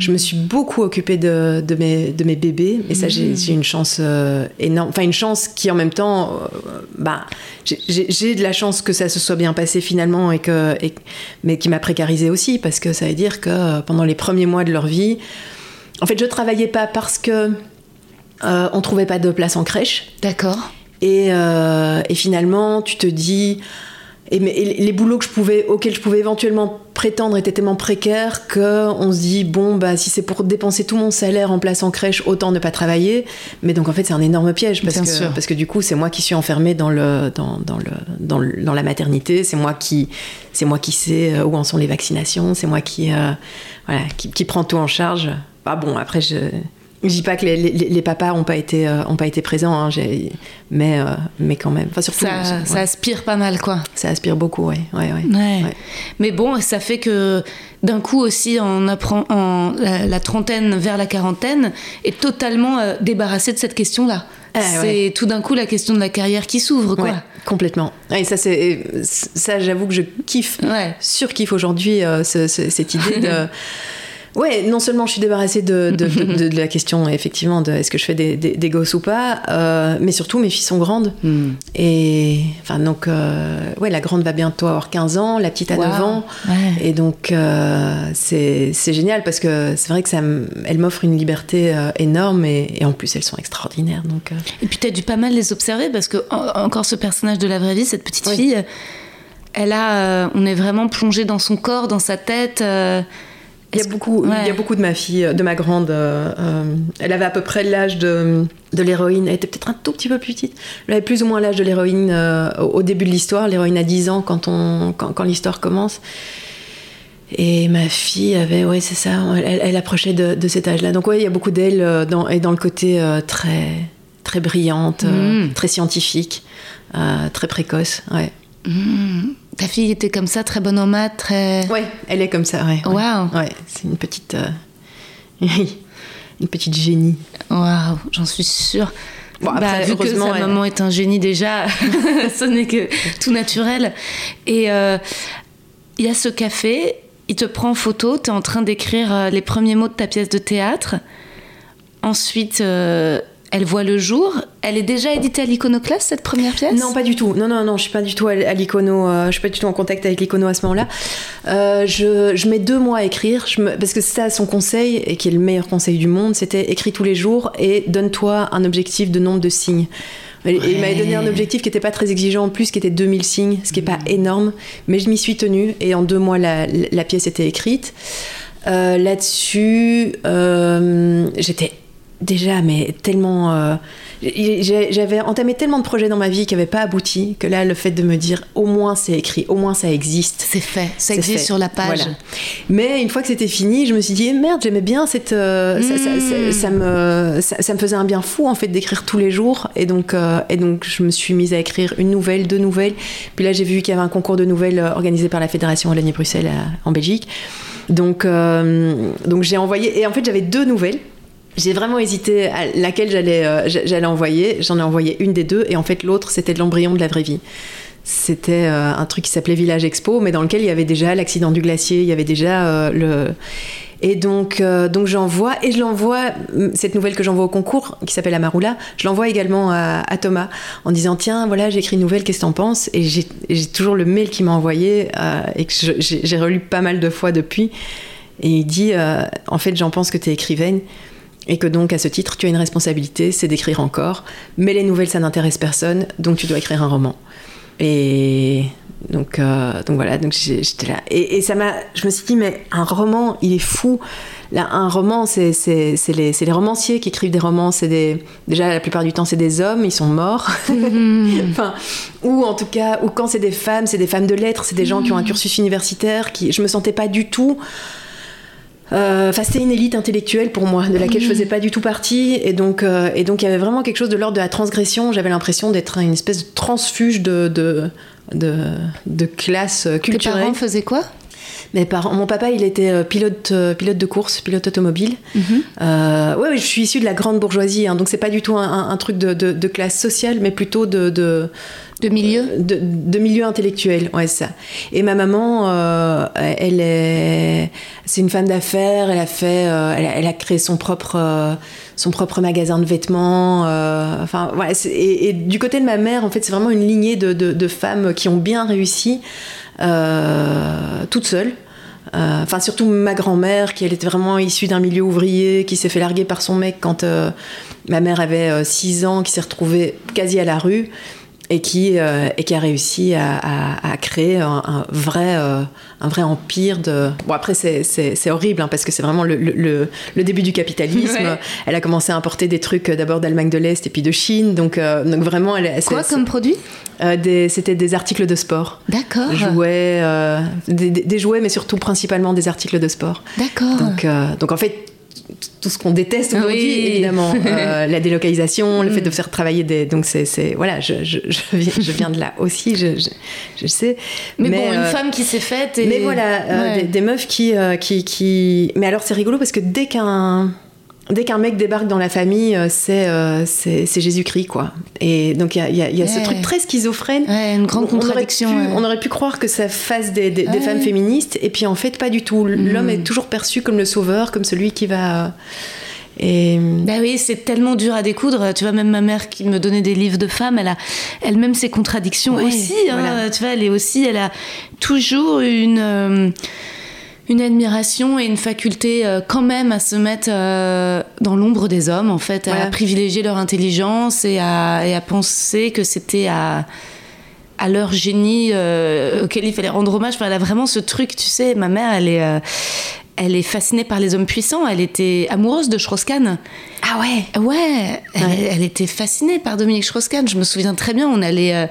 Je me suis beaucoup occupée de, de, mes, de mes bébés. Et ça, j'ai j'ai une chance euh, énorme. Enfin, une chance qui, en même temps, euh, bah, j'ai- de la chance que ça se soit bien passé finalement, et que, et- mais qui m'a précarisée aussi, parce que ça veut dire que euh, pendant les premiers mois de leur vie, en fait, je travaillais pas parce que euh, on trouvait pas de place en crèche. D'accord. Et, et finalement, tu te dis. Et, mais- et les boulots que je pouvais, auxquels je pouvais éventuellement prétendre étaient tellement précaires que on se dit bon bah si c'est pour dépenser tout mon salaire en place en crèche autant ne pas travailler. Mais donc en fait c'est un énorme piège parce Bien que sûr. parce que du coup c'est moi qui suis enfermée dans le dans, dans le dans, le- dans la maternité. C'est moi qui c'est moi qui sais euh, où en sont les vaccinations. C'est moi qui euh, voilà qui, qui prend tout en charge. Ah bon après je Je dis pas que les, les, les papas ont pas été euh, ont pas été présents, hein, mais euh, mais quand même. Enfin surtout, Ça, ouais. ça aspire pas mal, quoi. Ça aspire beaucoup, ouais, ouais, ouais. Mais bon, ça fait que d'un coup aussi, on apprend en la, la trentaine vers la quarantaine est totalement euh, débarrassé de cette question-là. Ah, c'est tout d'un coup la question de la carrière qui s'ouvre, quoi. Complètement. Et ça, c'est ça, j'avoue que je kiffe, Ouais. surkiffe aujourd'hui euh, ce- ce- cette idée de. Ouais, non seulement je suis débarrassée de, de, de- de- de la question, effectivement, de est-ce que je fais des, des- des gosses ou pas, euh, mais surtout mes filles sont grandes. Hmm. Et enfin, donc, euh, ouais, la grande va bientôt avoir 15 ans, la petite a 9 Waouh. ans. Ouais. Et donc, euh, c'est génial parce que c'est vrai que ça elle m'offre une liberté euh, énorme et, et en plus, elles sont extraordinaires. Donc, Et puis t'as dû pas mal les observer parce que en- encore ce personnage de la vraie vie, cette petite Oui. fille, elle a, on est vraiment plongé dans son corps, dans sa tête. Il y, a beaucoup, il y a beaucoup de ma fille, de ma grande. euh, euh, elle avait à peu près l'âge de, de l'héroïne. Elle était peut-être un tout petit peu plus petite. Elle avait plus ou moins l'âge de l'héroïne euh, au, début de l'histoire. L'héroïne a 10 ans quand, on, quand, quand l'histoire commence. Et ma fille avait, ouais, c'est ça, elle, elle approchait de, de cet âge-là. Donc, ouais, il y a beaucoup d'elle dans, et dans le côté euh, très, très brillante, Mm. très scientifique, très précoce. Ouais. Hmm. Ta fille était comme ça, très bonne en maths, très. ouais, elle est comme ça, ouais. Waouh. Ouais, c'est une petite. euh, une petite génie. Waouh, j'en suis sûre. Bon, Bah, après, vu que sa elle- maman est un génie déjà, ce n'est que tout naturel. Et euh, il y a ce café, il te prend en photo, tu es en train d'écrire euh, les premiers mots de ta pièce de théâtre. Ensuite, euh, elle voit le jour. Elle est déjà éditée à l'Iconoclaste, cette première pièce? Non, pas du tout. Non, non, non, je suis pas du tout à, l'icono. euh, je suis pas du tout en contact avec l'icono à ce moment-là. Euh, je, je mets deux mois à écrire, je me- parce que c'est ça son conseil et qui est le meilleur conseil du monde, c'était écris tous les jours et donne-toi un objectif de nombre de signes. Et Il m'avait donné un objectif qui n'était pas très exigeant en plus, qui était 2000 signes, ce qui n'est pas énorme, mais je m'y suis tenue et en deux mois la, la pièce était écrite. Euh, Là-dessus, euh, j'étais déjà mais tellement euh, j'avais entamé tellement de projets dans ma vie qui n'avaient pas abouti que là le fait de me dire au moins c'est écrit au moins ça existe. C'est fait, ça existe fait. sur la page. Voilà. mais une fois que c'était fini je me suis dit eh, merde j'aimais bien cette euh, ça, ça- ça- ça me ça, me faisait un bien fou en fait d'écrire tous les jours. Et donc euh, et donc je me suis mise à écrire une nouvelle deux nouvelles. Puis là j'ai vu qu'il y avait un concours de nouvelles organisé par la fédération Wallonie-Bruxelles en Belgique. Donc donc j'ai envoyé et en fait j'avais deux nouvelles j'ai vraiment hésité à laquelle j'allais euh, j'a- j'allais envoyer. J'en ai envoyé une des deux, et en fait l'autre c'était de l'embryon de la vraie vie. C'était euh, un truc qui s'appelait Village Expo, mais dans lequel il y avait déjà l'accident du glacier, il y avait déjà euh, le. Et donc, donc j'envoie, et je l'envoie, hum, cette nouvelle que j'envoie au concours, qui s'appelle Amarula, je l'envoie également à, Thomas, en disant Tiens, voilà, j'ai écrit une nouvelle, qu'est-ce que t'en penses? Et j'ai toujours le mail qu'il m'a envoyé, et que j'ai relu pas mal de fois depuis. Et il dit En fait, j'en pense que t'es écrivaine. Et que donc, à ce titre, tu as une responsabilité, c'est d'écrire encore. Mais les nouvelles, ça n'intéresse personne, donc tu dois écrire un roman. Et donc, euh, donc voilà, donc j'étais là. Et, et ça m'a, je me suis dit, mais un roman, il est fou. Là, un roman, c'est les, les romanciers qui écrivent des romans. C'est des, déjà, la plupart du temps, c'est des hommes, ils sont morts. enfin, ou en tout cas, ou quand c'est des femmes, c'est des femmes de lettres, c'est des gens qui ont un cursus universitaire. Qui, je me sentais pas du tout. Euh, Enfin, c'était une élite intellectuelle pour moi, de laquelle je faisais pas du tout partie, et donc, euh, et donc il y avait vraiment quelque chose de l'ordre de la transgression. J'avais l'impression d'être une espèce de transfuge de de, de, de classe euh, Tes culturelle. parents faisaient quoi? Mes parents, mon papa, il était euh, pilote, euh, pilote de course, pilote automobile. Euh, ouais, ouais, je suis issue de la grande bourgeoisie, hein, donc c'est pas du tout un, un- un truc de, de- de classe sociale, mais plutôt de, de, De milieu de, de milieu intellectuel, ouais, ça. Et ma maman, euh, elle est, c'est une femme d'affaires. Elle a fait, euh, elle, a, elle a créé son propre, euh, son propre magasin de vêtements. enfin, voilà. c'est- Et, et du côté de ma mère, en fait, c'est vraiment une lignée de, de- de femmes qui ont bien réussi, euh, toutes seules. Euh, Enfin, surtout ma grand-mère, qui elle était vraiment issue d'un milieu ouvrier, qui s'est fait larguer par son mec quand euh, ma mère avait 6 ans, qui s'est retrouvée quasi à la rue et qui, euh, et qui a réussi à, à- à créer un, un vrai, euh, un vrai empire de... Bon, après, c'est- horrible, hein, parce que c'est vraiment le, le- début du capitalisme. Ouais. Elle a commencé à importer des trucs euh, d'abord d'Allemagne de l'Est et puis de Chine, donc, euh, donc vraiment... Elle, Quoi comme produit? C'était des articles de sport. D'accord. Jouets, des, des- jouets, mais surtout principalement des articles de sport. D'accord. Donc, donc en fait, tout ce qu'on déteste aujourd'hui, Oui. évidemment. Euh, la délocalisation, le fait de faire travailler des. Donc, c'est. Voilà, je, je, je, viens, de là aussi, je, je, sais. Mais, bon, une euh, femme qui s'est faite. Et... mais voilà, euh, Ouais. des, des meufs qui, qui, qui. Mais alors, c'est rigolo parce que dès qu'un. Dès qu'un mec débarque dans la famille, euh, c'est euh, c'est Jésus-Christ, quoi. Et donc, il y a, y a- y a ce truc très schizophrène. Ouais, une grande On- on aurait contradiction. pu- ouais. On aurait pu croire que ça fasse des, des- femmes féministes, et puis en fait, pas du tout. L'homme Mm. est toujours perçu comme le sauveur, comme celui qui va. euh, Et. Bah oui, c'est tellement dur à découdre. Tu vois, même ma mère qui me donnait des livres de femmes, elle a elle-même ses contradictions Ouais, aussi. hein. voilà. Tu vois, elle est aussi, elle a toujours une euh, une admiration et une faculté euh, quand même à se mettre euh, dans l'ombre des hommes, en fait, à privilégier leur intelligence et à, et à penser que c'était à à leur génie euh, auquel il fallait rendre hommage. Enfin, elle a vraiment ce truc, tu sais, ma mère, elle est, euh, elle est fascinée par les hommes puissants. Elle était amoureuse de Strauss-Kahn. Ah ouais Ouais, elle, était fascinée par Dominique Strauss-Kahn. Je me souviens très bien, on allait euh,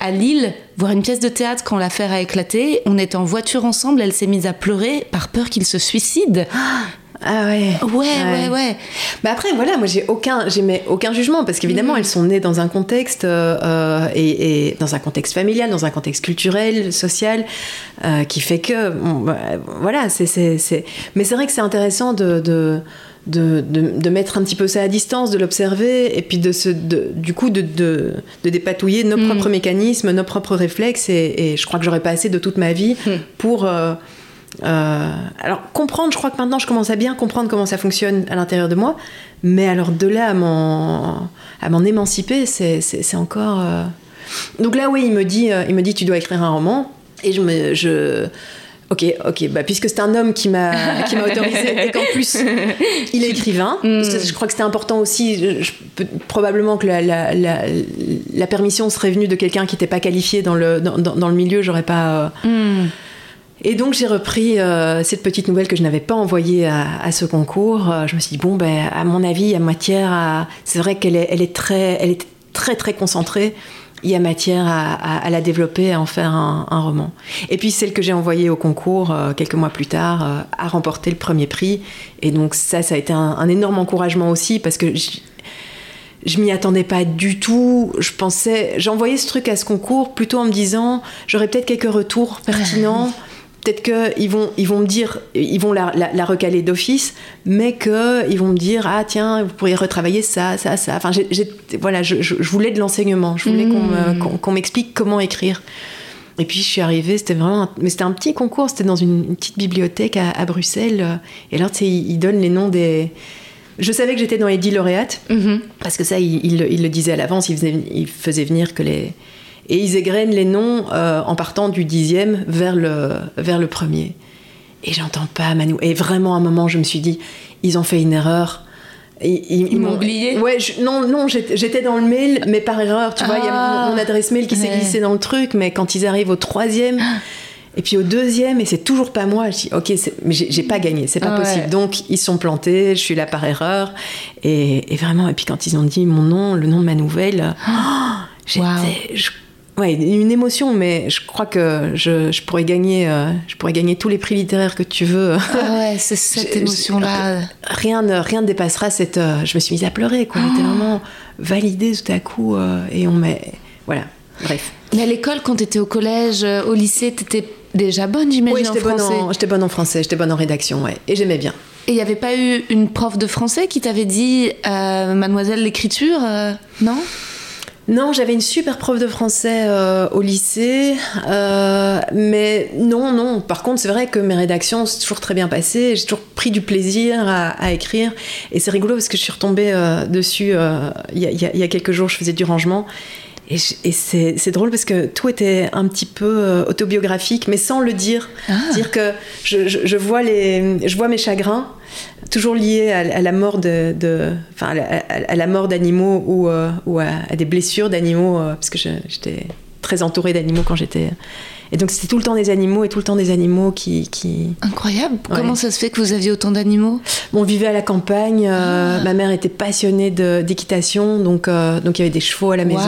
à Lille voir une pièce de théâtre quand l'affaire a éclaté. On était en voiture ensemble, elle s'est mise à pleurer par peur qu'il se suicide. Ah ouais. Ouais, ouais, ouais. Bah après, voilà, moi j'ai aucun, aucun jugement parce qu'évidemment Mhm. elles sont nées dans un contexte euh, euh, et, et dans un contexte familial, dans un contexte culturel, social, euh, qui fait que, bon, bah, voilà, c'est, Mais c'est vrai que c'est intéressant de, de, de, de- de mettre un petit peu ça à distance, de l'observer et puis de se, de, du coup de, de, de dépatouiller nos Mhm. propres mécanismes, nos propres réflexes et, et je crois que j'aurais pas assez de toute ma vie Mhm. pour euh, euh, alors comprendre, je crois que maintenant je commence à bien comprendre comment ça fonctionne à l'intérieur de moi, mais alors de là à m'en, à m'en émanciper, c'est, c'est, c'est encore. euh, Donc là, oui, il me dit, euh, il me dit, tu dois écrire un roman, et je me, je. Ok, ok, bah puisque c'est un homme qui m'a, qui m'a autorisé et qu'en plus il est écrivain, parce que je crois que c'était important aussi. je- je peux- probablement que la, la, la, la permission serait venue de quelqu'un qui n'était pas qualifié dans le, dans, dans- dans le milieu, j'aurais pas. euh, Hmm. Et donc j'ai repris euh, cette petite nouvelle que je n'avais pas envoyée à, ce concours. Euh, je me suis dit bon ben à mon avis il y a matière à. C'est vrai qu'elle est, très, elle est très très concentrée. Il y a matière à, la développer, à en faire un, roman. Et puis celle que j'ai envoyée au concours euh, quelques mois plus tard a remporté le premier prix. Et donc ça, ça a été un, énorme encouragement aussi parce que j- je m'y attendais pas du tout. Je pensais, j'envoyais ce truc à ce concours plutôt en me disant, j'aurais peut-être quelques retours pertinents. Peut-être qu'ils vont, ils vont me dire, ils vont la, la- la recaler d'office, mais qu'ils vont me dire, ah tiens, vous pourriez retravailler ça, ça, ça. Enfin, j'ai- j'ai- voilà, je, je- je voulais de l'enseignement. Je voulais qu'on me- Mm. qu'on m'explique comment écrire. Et puis je suis arrivée, c'était vraiment, un- mais c'était un petit concours, c'était dans une, une petite bibliothèque à, à Bruxelles. Et tu sais, ils, ils donnent les noms des. Je savais que j'étais dans les 10 lauréates. Mhm. Parce que ça, il, il le- il le disait à l'avance, il il faisait venir que les... Et ils égrènent les noms euh, en partant du dixième vers le, vers le premier. Et j'entends pas Manu. Et vraiment, à un moment, je me suis dit, ils ont fait une erreur. Ils, Ils m'ont oublié Ouais, je- non, non, j'étais dans le mail, mais par erreur. Tu vois, il y a Ah. mon, mon adresse mail qui s'est Ouais. glissée dans le truc, mais quand ils arrivent au troisième, et puis au deuxième, et c'est toujours pas moi, je dis, ok, mais j'ai pas gagné, c'est pas Ah ouais. possible. Donc, ils sont plantés, je suis là par erreur. Et, et vraiment, et puis quand ils ont dit mon nom, le nom de ma nouvelle, oh, j'étais. Wow. je- Ouais, une émotion, mais je crois que je, je pourrais gagner, euh, je pourrais gagner tous les prix littéraires que tu veux. Ah ouais, c'est cette émotion-là. rien ne, rien ne dépassera cette. euh, je me suis mise à pleurer, quoi. J'étais vraiment validée tout à coup, euh, et on met. Voilà. Bref. Mais à l'école, quand t'étais au collège, au lycée, t'étais déjà bonne, j'imagine, Oui, en j'étais bonne, français. en- j'étais bonne en français, j'étais bonne en rédaction, ouais. Et j'aimais bien. Et il n'y avait pas eu une prof de français qui t'avait dit, mademoiselle l'écriture, non? Non, j'avais une super prof de français euh, au lycée, euh, mais non, non. Par contre, c'est vrai que mes rédactions c'est toujours très bien passé. J'ai toujours pris du plaisir à, à écrire, et c'est rigolo parce que je suis retombée euh, dessus il y, a- y y quelques jours. Je faisais du rangement. Et, c'est drôle parce que tout était un petit peu autobiographique, mais sans le dire. Ah. Dire que je, je- je vois les, je vois mes chagrins, toujours liés à, à la mort de, de- enfin à la, à- à la mort d'animaux ou, euh, ou à, des blessures d'animaux, euh, parce que j'étais très entourée d'animaux quand j'étais. Et donc c'était tout le temps des animaux et tout le temps des animaux qui, qui... Incroyable. Ouais. Comment ça se fait que vous aviez autant d'animaux? Bon, on vivait à la campagne. euh, Ma mère était passionnée d'équitation, donc donc il y avait des chevaux à la maison.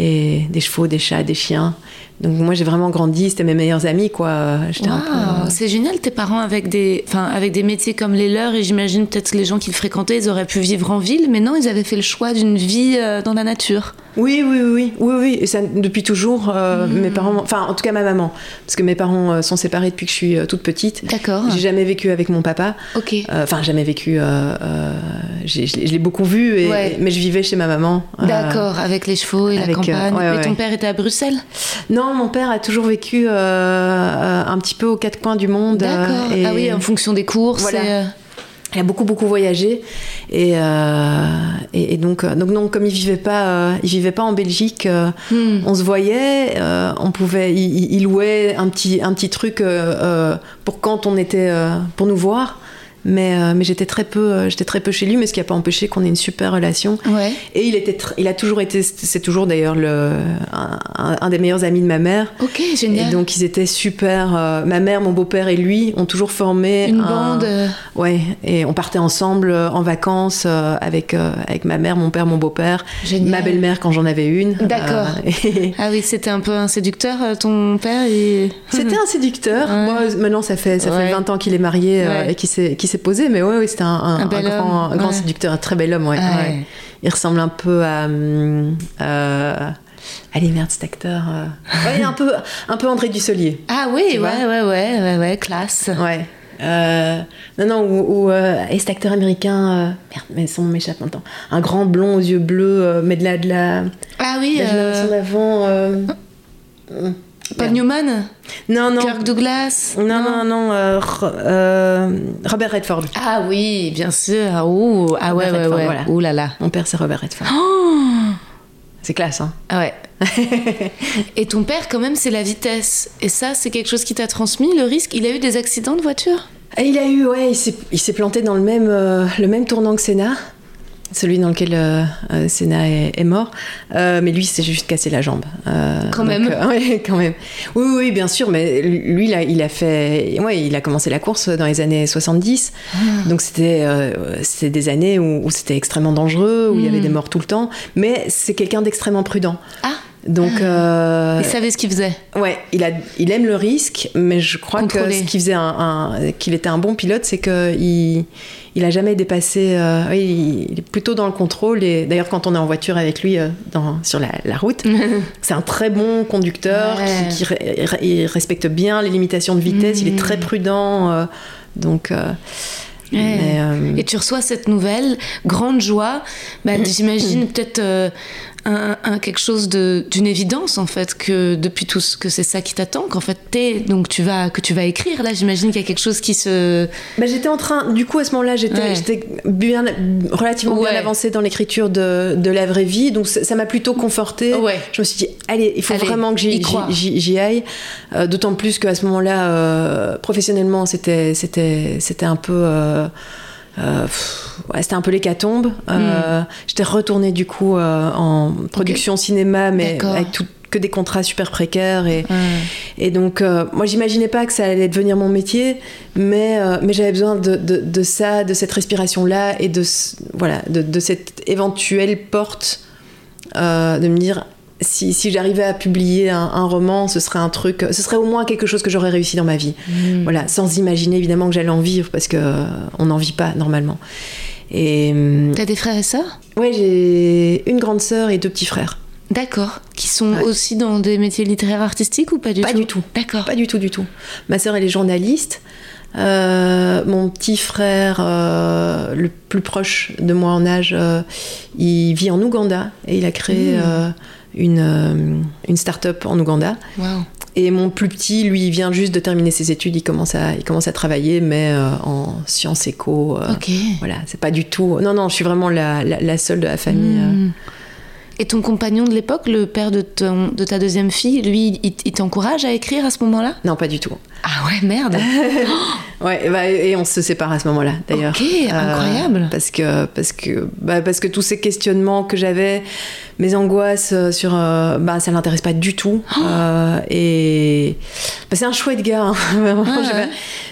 Et des chevaux, des chats, des chiens. Donc moi j'ai vraiment grandi, c'était mes meilleurs amis quoi. Peu- euh, C'est génial, tes parents avec des, enfin, avec des métiers comme les leurs, et j'imagine peut-être les gens qui le fréquentaient, ils auraient pu vivre en ville, mais non, ils avaient fait le choix d'une vie euh, dans la nature. Oui, oui, oui, oui, oui. Et ça, depuis toujours, euh, mes parents, enfin, en tout cas ma maman, parce que mes parents euh, sont séparés depuis que je suis euh, toute petite. D'accord. J'ai jamais vécu avec mon papa. Ok. Enfin, jamais vécu. je l'ai beaucoup vu, et- Ouais. mais je vivais chez ma maman. D'accord, avec les chevaux et la avec, euh, campagne. ouais, Mais ton père était à Bruxelles? Non, mon père a toujours vécu un petit peu aux quatre coins du monde. D'accord. Ah oui, en fonction des courses. Voilà. et, Il a beaucoup beaucoup voyagé et, euh, et, et donc euh, donc non comme il vivait pas euh, il vivait pas en Belgique euh, Hmm. on se voyait on pouvait il, louait un petit un petit truc pour quand on était pour nous voir mais euh, mais j'étais très peu euh, j'étais très peu chez lui mais ce qui a pas empêché qu'on ait une super relation Ouais. et il était il a toujours été c'est toujours d'ailleurs le un, des meilleurs amis de ma mère Ok, et génial. donc ils étaient super euh, ma mère mon beau-père et lui ont toujours formé Une un- bande. Ouais, et on partait ensemble en vacances avec, avec ma mère, mon père, mon beau-père, Génial. ma belle-mère quand j'en avais une. D'accord. Et Ah oui, c'était un peu un séducteur, ton père et... C'était un séducteur. Ouais. Moi, maintenant, ça fait, ça Ouais. fait 20 ans qu'il est marié et qu'il s'est, s'est posé, mais ouais, ouais, c'était un, un- Un bel un grand, ouais. séducteur, un très bel homme. Ouais. Il ressemble un peu à. hum, euh, allez, merde, cet acteur. euh, ouais, un, peu, un peu André Dussolier. Ah oui, ouais, ouais, ouais, ouais, ouais, classe. Ouais. Euh, non, non, ou, ou, euh, et cet acteur américain, euh, merde, mais son nom m'échappe maintenant. Un grand blond aux yeux bleus, euh, mais de la, de la, Ah oui, de la euh, génération d'avant. Euh, Paul. Newman, Non, non. Kirk Douglas. Non, non, non, euh, Ro- euh, Robert Redford. Ah oui, bien sûr. Ouh, ah ouais, Robert ouais, Redford, ouais. voilà. Ouh là là. Mon père, c'est Robert Redford. Oh C'est classe, hein. Ah ouais. Et ton père, quand même, c'est la vitesse. Et ça, c'est quelque chose qui t'a transmis, le risque? Il a eu des accidents de voiture? Il a eu, ouais, il s'est, planté dans le même, euh, le même tournant que Senna, celui dans lequel euh, euh, Senna est, est mort. Euh, mais lui, il s'est juste cassé la jambe. Euh, Quand donc, même. ouais, quand même. Oui, oui, bien sûr, mais lui, il a, il a fait, ouais, il a commencé la course dans les années 70. Ah. Donc c'était, des années où, où c'était extrêmement dangereux, où il y avait des morts tout le temps. Mais c'est quelqu'un d'extrêmement prudent. Ah Donc, euh, Il savait ce qu'il faisait. Ouais, il, a, il aime le risque, mais je crois Contrôler. que ce qui faisait un, un- qu'il était un bon pilote, c'est qu'il il a jamais dépassé. euh, oui, il, il est plutôt dans le contrôle. Et d'ailleurs, quand on est en voiture avec lui euh, dans, sur la, la route, c'est un très bon conducteur Ouais. qui, qui re- re- il respecte bien les limitations de vitesse. Il est très prudent. euh, donc. Ouais. mais, Et tu reçois cette nouvelle, grande joie. Bah, J'imagine peut-être euh, un, un- quelque chose d'une évidence en fait que depuis tout ce que c'est ça qui t'attend, qu'en fait t'es donc tu vas que tu vas écrire là. J'imagine qu'il y a quelque chose qui se Bah, j'étais en train, du coup à ce moment-là, j'étais Ouais. j'étais bien, relativement Ouais. bien avancée dans l'écriture de, de la vraie vie, donc ça m'a plutôt confortée. Ouais. Je me suis dit, allez, il faut Allez, vraiment que j'y aille. Euh, D'autant plus qu'à ce moment-là, euh, professionnellement, c'était c'était c'était un peu. euh, euh, ouais, c'était un peu l'hécatombe. Hmm. Euh, J'étais retournée du coup euh, en production cinéma, mais avec tout, que des contrats super précaires et, et donc, moi, j'imaginais pas que ça allait devenir mon métier, mais, mais j'avais besoin de, de, de ça, de cette respiration-là et de, voilà, de, de cette éventuelle porte de me dire si, si j'arrivais à publier un, un roman, ce serait un truc, ce serait au moins quelque chose que j'aurais réussi dans ma vie. Mm. Voilà, sans imaginer évidemment que j'allais en vivre parce que euh, on n'en vit pas normalement. Et hum, T'as des frères et sœurs? Ouais, j'ai une grande sœur et deux petits frères. D'accord. Qui sont Ouais. aussi dans des métiers littéraires artistiques ou pas du Pas tout du tout. D'accord. Pas du tout, du tout. Ma sœur, elle est journaliste. Euh, mon petit frère, euh, le plus proche de moi en âge, euh, il vit en Ouganda et il a créé Mmh. Une, euh, une start-up en Ouganda. Et mon plus petit, lui, il vient juste de terminer ses études, il commence à, il commence à travailler, mais euh, en sciences éco. euh, Ok. Voilà, c'est pas du tout. Non, non, je suis vraiment la, la- la seule de la famille. euh. Et ton compagnon de l'époque, le père de, ton- de ta deuxième fille, lui, il, il t'encourage à écrire à ce moment-là? Non, pas du tout. Ah ouais, merde. Ouais, bah, et on se sépare à ce moment-là, d'ailleurs. Ok, incroyable. parce que, parce que, bah, parce que tous ces questionnements que j'avais, mes angoisses sur, bah, ça l'intéresse pas du tout. Oh. et bah, c'est un chouette gars, hein, vraiment. Ouais. pas.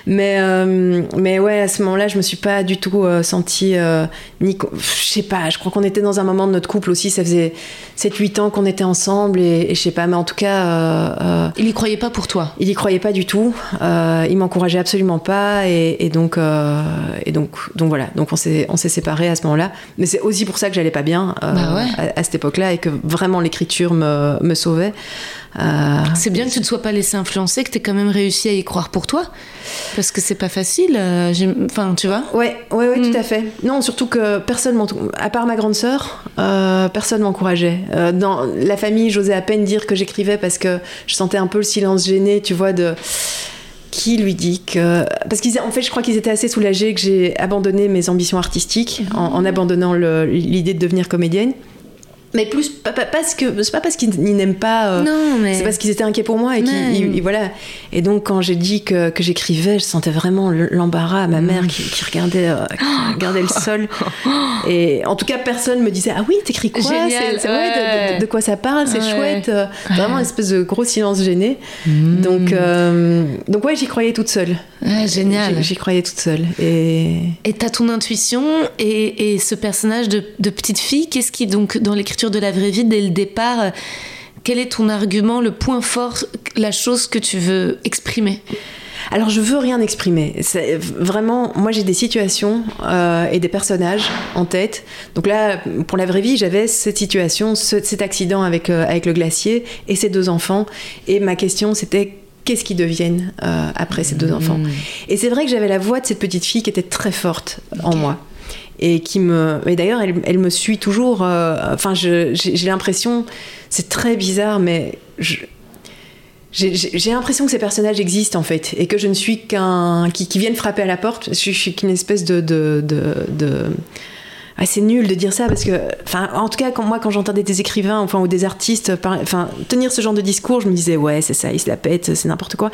Mais, euh, mais ouais, à ce moment-là, je me suis pas du tout euh, sentie euh, ni. Je sais pas, je crois qu'on était dans un moment de notre couple aussi. Ça faisait 7-8 ans qu'on était ensemble et, et je sais pas, mais en tout cas, euh, euh, Il y croyait pas pour toi. il y croyait pas du tout. Euh, il m'encourageait absolument pas et, et donc, et donc, donc voilà. Donc on s'est on s'est séparés à ce moment-là. Mais c'est aussi pour ça que j'allais pas bien Bah ouais. à, à cette époque-là et que vraiment l'écriture me, me sauvait. Euh, C'est bien que tu ne sois pas laissé influencer, que tu aies quand même réussi à y croire pour toi. Parce que c'est pas facile. euh, Enfin, tu vois. Ouais, ouais, ouais, Mm. tout à fait. Non, surtout que personne, à part ma grande sœur, euh, personne m'encourageait. Euh, dans la famille, j'osais à peine dire que j'écrivais parce que je sentais un peu le silence gêné, tu vois, de qui lui dit que parce qu'ils en fait je crois qu'ils étaient assez soulagés que j'ai abandonné mes ambitions artistiques en, en abandonnant l'idée de devenir comédienne mais plus pas, pas- parce que c'est pas parce qu'ils ils n'aiment pas euh, Non, mais. c'est parce qu'ils étaient inquiets pour moi et qu'ils voilà. Et donc quand j'ai dit que, que j'écrivais, je sentais vraiment l'embarras. Ma mère qui, qui regardait, euh, qui regardait le sol. Et en tout cas, personne me disait ah oui, t'écris quoi Génial, C'est- ouais, de- de, ouais. de quoi ça parle C'est Ouais. chouette. Euh, Vraiment une espèce de gros silence gêné. Mm. Donc euh, donc ouais, j'y croyais toute seule. Génial. J'y- J'y croyais toute seule. Et Et t'as ton intuition et, et ce personnage de, de petite fille, qu'est-ce qui, donc, dans l'écriture de la vraie vie, dès le départ, euh, quel est ton argument, le point fort, la chose que tu veux exprimer? Alors je veux rien exprimer. C'est vraiment, moi j'ai des situations euh, et des personnages en tête. Donc là, pour la vraie vie, j'avais cette situation, ce- cet accident avec euh, avec le glacier et ces deux enfants. Et ma question c'était qu'est-ce qu'ils deviennent euh, après ces deux enfants? Et c'est vrai que j'avais la voix de cette petite fille qui était très forte en moi. Et qui me. Et d'ailleurs, elle, me suit toujours. euh, Enfin, j'ai l'impression. C'est très bizarre, mais j'ai- l'impression que ces personnages existent en fait et que je ne suis qu'un qui, viennent frapper à la porte. Je, suis qu'une espèce de de, de, de- Ah, c'est nul de dire ça parce que, enfin, en tout cas, moi, quand j'entendais des écrivains, enfin, ou des artistes, enfin, tenir ce genre de discours, je me disais, ouais, c'est ça, ils se la pètent, c'est n'importe quoi.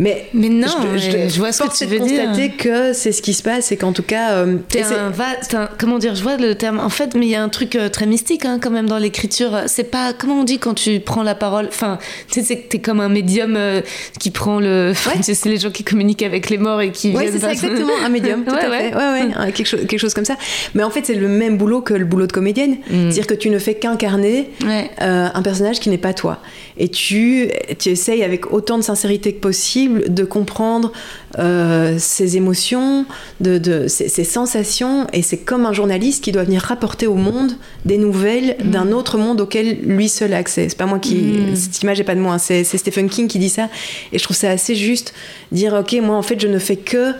Mais Mais non, je, je, vois ce que tu veux de dire. constater que c'est ce qui se passe et qu'en tout cas, euh, c'est- un va- un- comment dire, je vois le terme. En fait, mais il y a un truc euh, très mystique hein, quand même dans l'écriture. C'est pas comment on dit quand tu prends la parole? Enfin, tu sais, c'est que t'es comme un médium euh, qui prend le. C'est les gens qui communiquent avec les morts et qui viennent c'est ça, exactement, un médium, tout Ouais, à ouais. fait. Ouais, ouais, quelque, chose, quelque chose comme ça. Mais en fait, c'est le même boulot que le boulot de comédienne. C'est-à-dire que tu ne fais qu'incarner euh, un personnage qui n'est pas toi. Et tu, tu essayes avec autant de sincérité que possible de comprendre euh, ses émotions, de, de, ses, ses sensations. Et c'est comme un journaliste qui doit venir rapporter au monde des nouvelles d'un autre monde auquel lui seul a accès. C'est pas moi qui. Mm. Cette image n'est pas de moi, hein. c'est c'est Stephen King qui dit ça. Et je trouve ça assez juste. Dire, ok, moi en fait, je ne fais que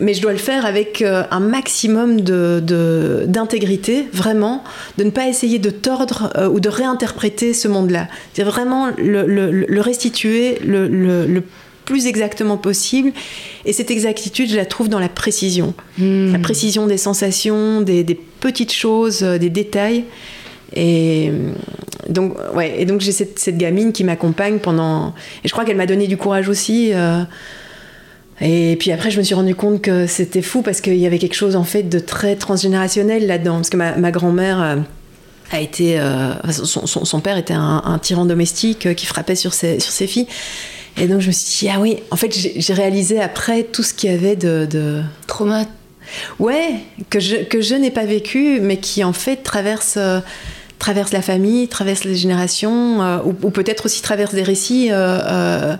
mais je dois le faire avec euh, un maximum de- de- d'intégrité, vraiment, de ne pas essayer de tordre euh, ou de réinterpréter ce monde-là. C'est vraiment le, le- le restituer le, plus exactement possible. Et cette exactitude, je la trouve dans la précision. Hmm. La précision des sensations, des, des petites choses, euh, des détails. Et donc, ouais, et donc j'ai cette, cette gamine qui m'accompagne pendant. Et je crois qu'elle m'a donné du courage aussi. euh, et puis après, je me suis rendu compte que c'était fou parce qu'il y avait quelque chose en fait de très transgénérationnel là-dedans. Parce que ma, ma grand-mère euh, a été. euh, son, son- son père était un, un tyran domestique euh, qui frappait sur ses, sur ses filles. Et donc je me suis dit, ah oui, en fait, j'ai j'ai réalisé après tout ce qu'il y avait de- de, Trauma. Ouais, que je, que je n'ai pas vécu, mais qui en fait traverse, euh, traverse la famille, traverse les générations, euh, ou, ou peut-être aussi traverse des récits euh, euh,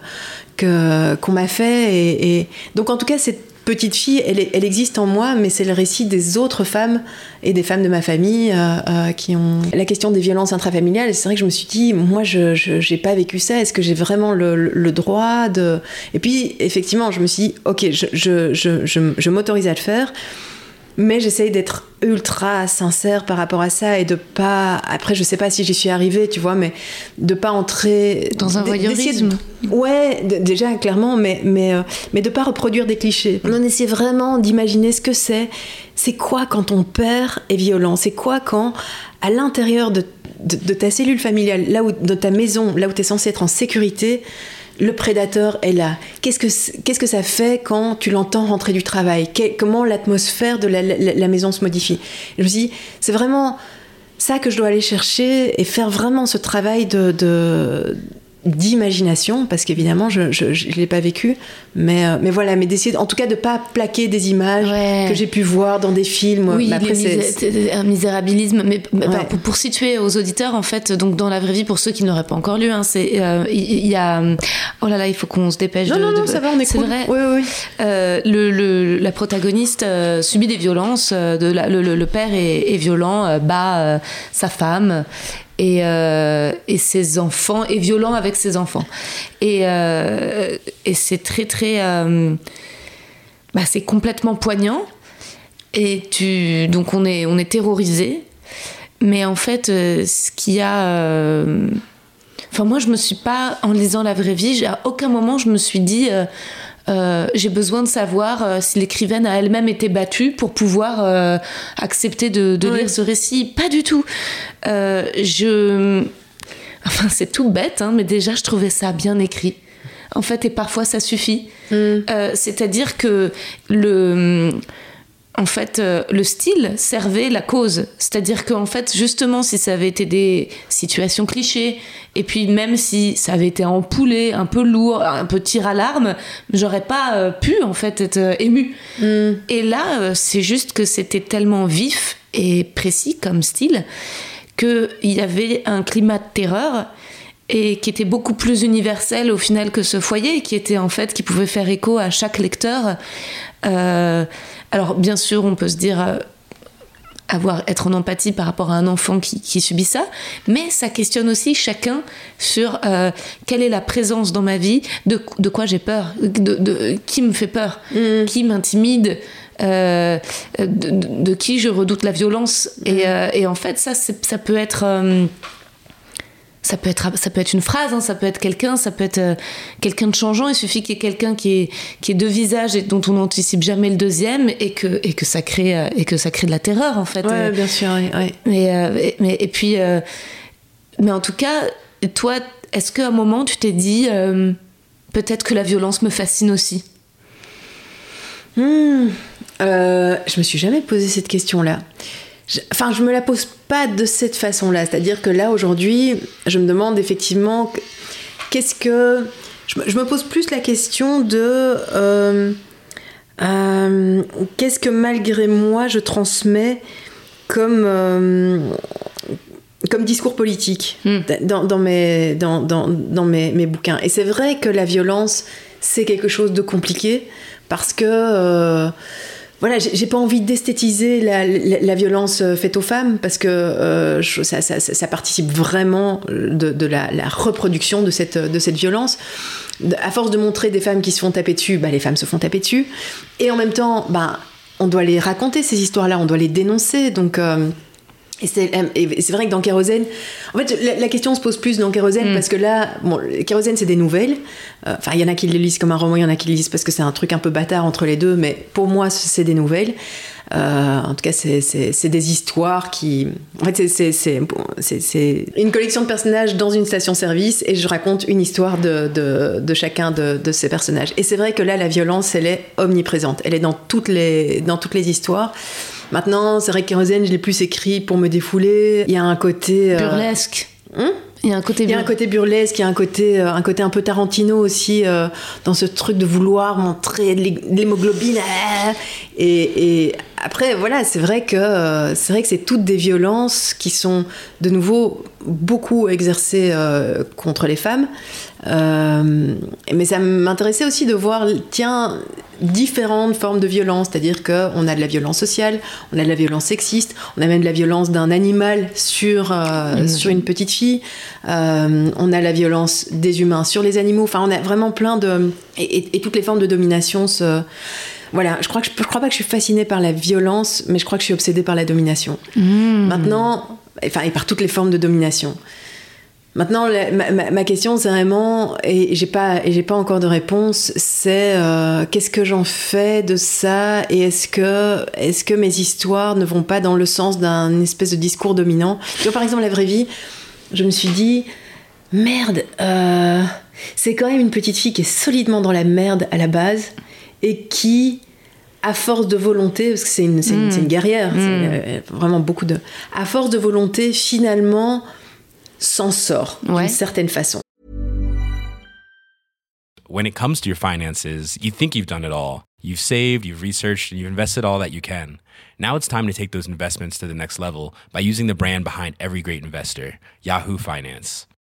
qu'on m'a fait. Et, Donc en tout cas, cette petite fille, elle, existe en moi, mais c'est le récit des autres femmes et des femmes de ma famille euh, euh, qui ont... La question des violences intrafamiliales, c'est vrai que je me suis dit, moi, je n'ai pas vécu ça, est-ce que j'ai vraiment le, droit de... Et puis, effectivement, je me suis dit, ok, je, je, je, je m'autorise à le faire, mais j'essaye d'être ultra sincère par rapport à ça et de pas... Après, je sais pas si j'y suis arrivée, tu vois, mais de pas entrer... Dans un de- voyeurisme. Ouais, déjà clairement, mais mais euh, mais de pas reproduire des clichés. On essaie vraiment d'imaginer ce que c'est. C'est quoi quand ton père est violent C'est quoi quand à l'intérieur de, de, de ta cellule familiale, là où de ta maison, là où tu es censé être en sécurité, le prédateur est là. Qu'est-ce que, qu'est-ce que ça fait quand tu l'entends rentrer du travail? Comment l'atmosphère de la, maison se modifie? Je me dis, c'est vraiment ça que je dois aller chercher et faire vraiment ce travail de, d'imagination, parce qu'évidemment, je ne l'ai pas vécu, mais, euh, mais voilà, mais d'essayer en tout cas de pas plaquer des images que j'ai pu voir dans des films. Oui, après, c'est un misérabilisme, mais pour, situer aux auditeurs, en fait, donc dans la vraie vie, pour ceux qui n'auraient pas encore lu, hein, c'est euh, il y, a oh là là, il faut qu'on se dépêche. Non de, non non, ça va, on est, c'est vrai. Oui oui. Euh, le, la protagoniste subit des violences, de le, père est, est violent, bat sa femme et, euh, et, ses enfants, et violent avec ses enfants. Et, euh, et c'est très, très. Euh, bah, c'est complètement poignant. Et tu, donc on est, on est terrorisé. Mais en fait, ce qu'il y a. Enfin, moi, je me suis pas, en lisant La vraie vie, à aucun moment je me suis dit. Euh, j'ai besoin de savoir euh, si l'écrivaine a elle-même été battue pour pouvoir euh, accepter de, lire ce récit. Pas du tout. je... Enfin, c'est tout bête, hein, mais déjà, je trouvais ça bien écrit. En fait, et parfois, ça suffit. Mm. C'est-à-dire que le en fait, euh, le style servait la cause. C'est-à-dire qu'en fait, justement, si ça avait été des situations clichés, et puis même si ça avait été empoulé, un peu lourd, un peu tir à l'arme, j'aurais pas euh, pu, en fait, être euh, ému. Mm. Et là, c'est juste que c'était tellement vif et précis comme style qu'il y avait un climat de terreur et qui était beaucoup plus universel au final que ce foyer, qui était en fait, qui pouvait faire écho à chaque lecteur. Alors bien sûr, on peut se dire euh, avoir être en empathie par rapport à un enfant qui, subit ça, mais ça questionne aussi chacun sur euh, quelle est la présence dans ma vie, de, quoi j'ai peur, de, qui me fait peur, mm. qui m'intimide. Euh, de, qui je redoute la violence et, mm. et en fait ça ça peut être ça peut être ça peut être une phrase hein, ça peut être quelqu'un ça peut être euh, quelqu'un de changeant il suffit qu'il y ait quelqu'un qui est qui est deux visages et dont on n'anticipe jamais le deuxième et que et que ça crée euh, et que ça crée de la terreur en fait ouais, euh. bien sûr oui, mais, mais et puis mais en tout cas toi est-ce qu'à un moment tu t'es dit peut-être que la violence me fascine aussi? Hmm. je me suis jamais posé cette question là enfin, je me la pose pas de cette façon-là. C'est-à-dire que là, aujourd'hui, je me demande effectivement qu'est-ce que. Je me, pose plus la question de. Euh, euh, qu'est-ce que malgré moi je transmets comme. Euh, comme discours politique hmm. dans, mes, dans, dans, dans mes, mes, bouquins. Et c'est vrai que la violence, c'est quelque chose de compliqué parce que voilà, j'ai pas envie d'esthétiser la, violence euh, faite aux femmes parce que euh, ça, participe vraiment de, la, reproduction de cette, violence. À force de montrer des femmes qui se font taper dessus, bah, les femmes se font taper dessus. Et en même temps, bah, on doit les raconter, ces histoires-là, on doit les dénoncer. Donc. Euh, et c'est vrai que dans Kérosène, en fait, la, question se pose plus dans Kérosène mm. parce que là, bon, Kérosène, c'est des nouvelles. Euh, enfin, il y en a qui le lisent comme un roman, il y en a qui le lisent parce que c'est un truc un peu bâtard entre les deux, mais pour moi, c'est des nouvelles. Euh, en tout cas, c'est des histoires qui. En fait, c'est une collection de personnages dans une station-service et je raconte une histoire de, de, de chacun de, de, ces personnages. Et c'est vrai que là, la violence, elle est omniprésente. Elle est dans toutes les, dans toutes les histoires. Maintenant, c'est vrai que Kérosène, je l'ai plus écrit pour me défouler. Il y a un côté. Euh, Burlesque. Hein il y a un côté, il y a un côté burlesque, il y a un côté, euh, un côté un peu Tarantino aussi euh, dans ce truc de vouloir montrer de l'hémoglobine. Et, et, après, voilà, c'est vrai que c'est vrai que c'est toutes des violences qui sont de nouveau beaucoup exercées contre les femmes. Euh, mais ça m'intéressait aussi de voir, tiens, différentes formes de violence, c'est-à-dire qu'on a de la violence sociale, on a de la violence sexiste, on a même de la violence d'un animal sur, euh, sur une petite fille, euh, on a la violence des humains sur les animaux, enfin on a vraiment plein de... Et, toutes les formes de domination se... Voilà, je crois, que je, crois pas que je suis fascinée par la violence, mais je crois que je suis obsédée par la domination. Mmh. Maintenant, enfin, et par toutes les formes de domination. Maintenant, ma, question, c'est vraiment, et j'ai pas, et j'ai pas encore de réponse, c'est euh, qu'est-ce que j'en fais de ça et est-ce que, est-ce que mes histoires ne vont pas dans le sens d'un espèce de discours dominant? Vois, par exemple, la vraie vie, je me suis dit, merde, euh, c'est quand même une petite fille qui est solidement dans la merde à la base et qui, à force de volonté, parce que c'est une, c'est une- Mm. une guerrière, c'est, Mm. euh, vraiment beaucoup de. À force de volonté, finalement, s'en sort Ouais. d'une certaine façon. When it comes to your finances, you think you've done it all. You've saved, you've researched, and you've invested all that you can. Now it's time to take those investments to the next level by using the brand behind every great investor, Yahoo Finance.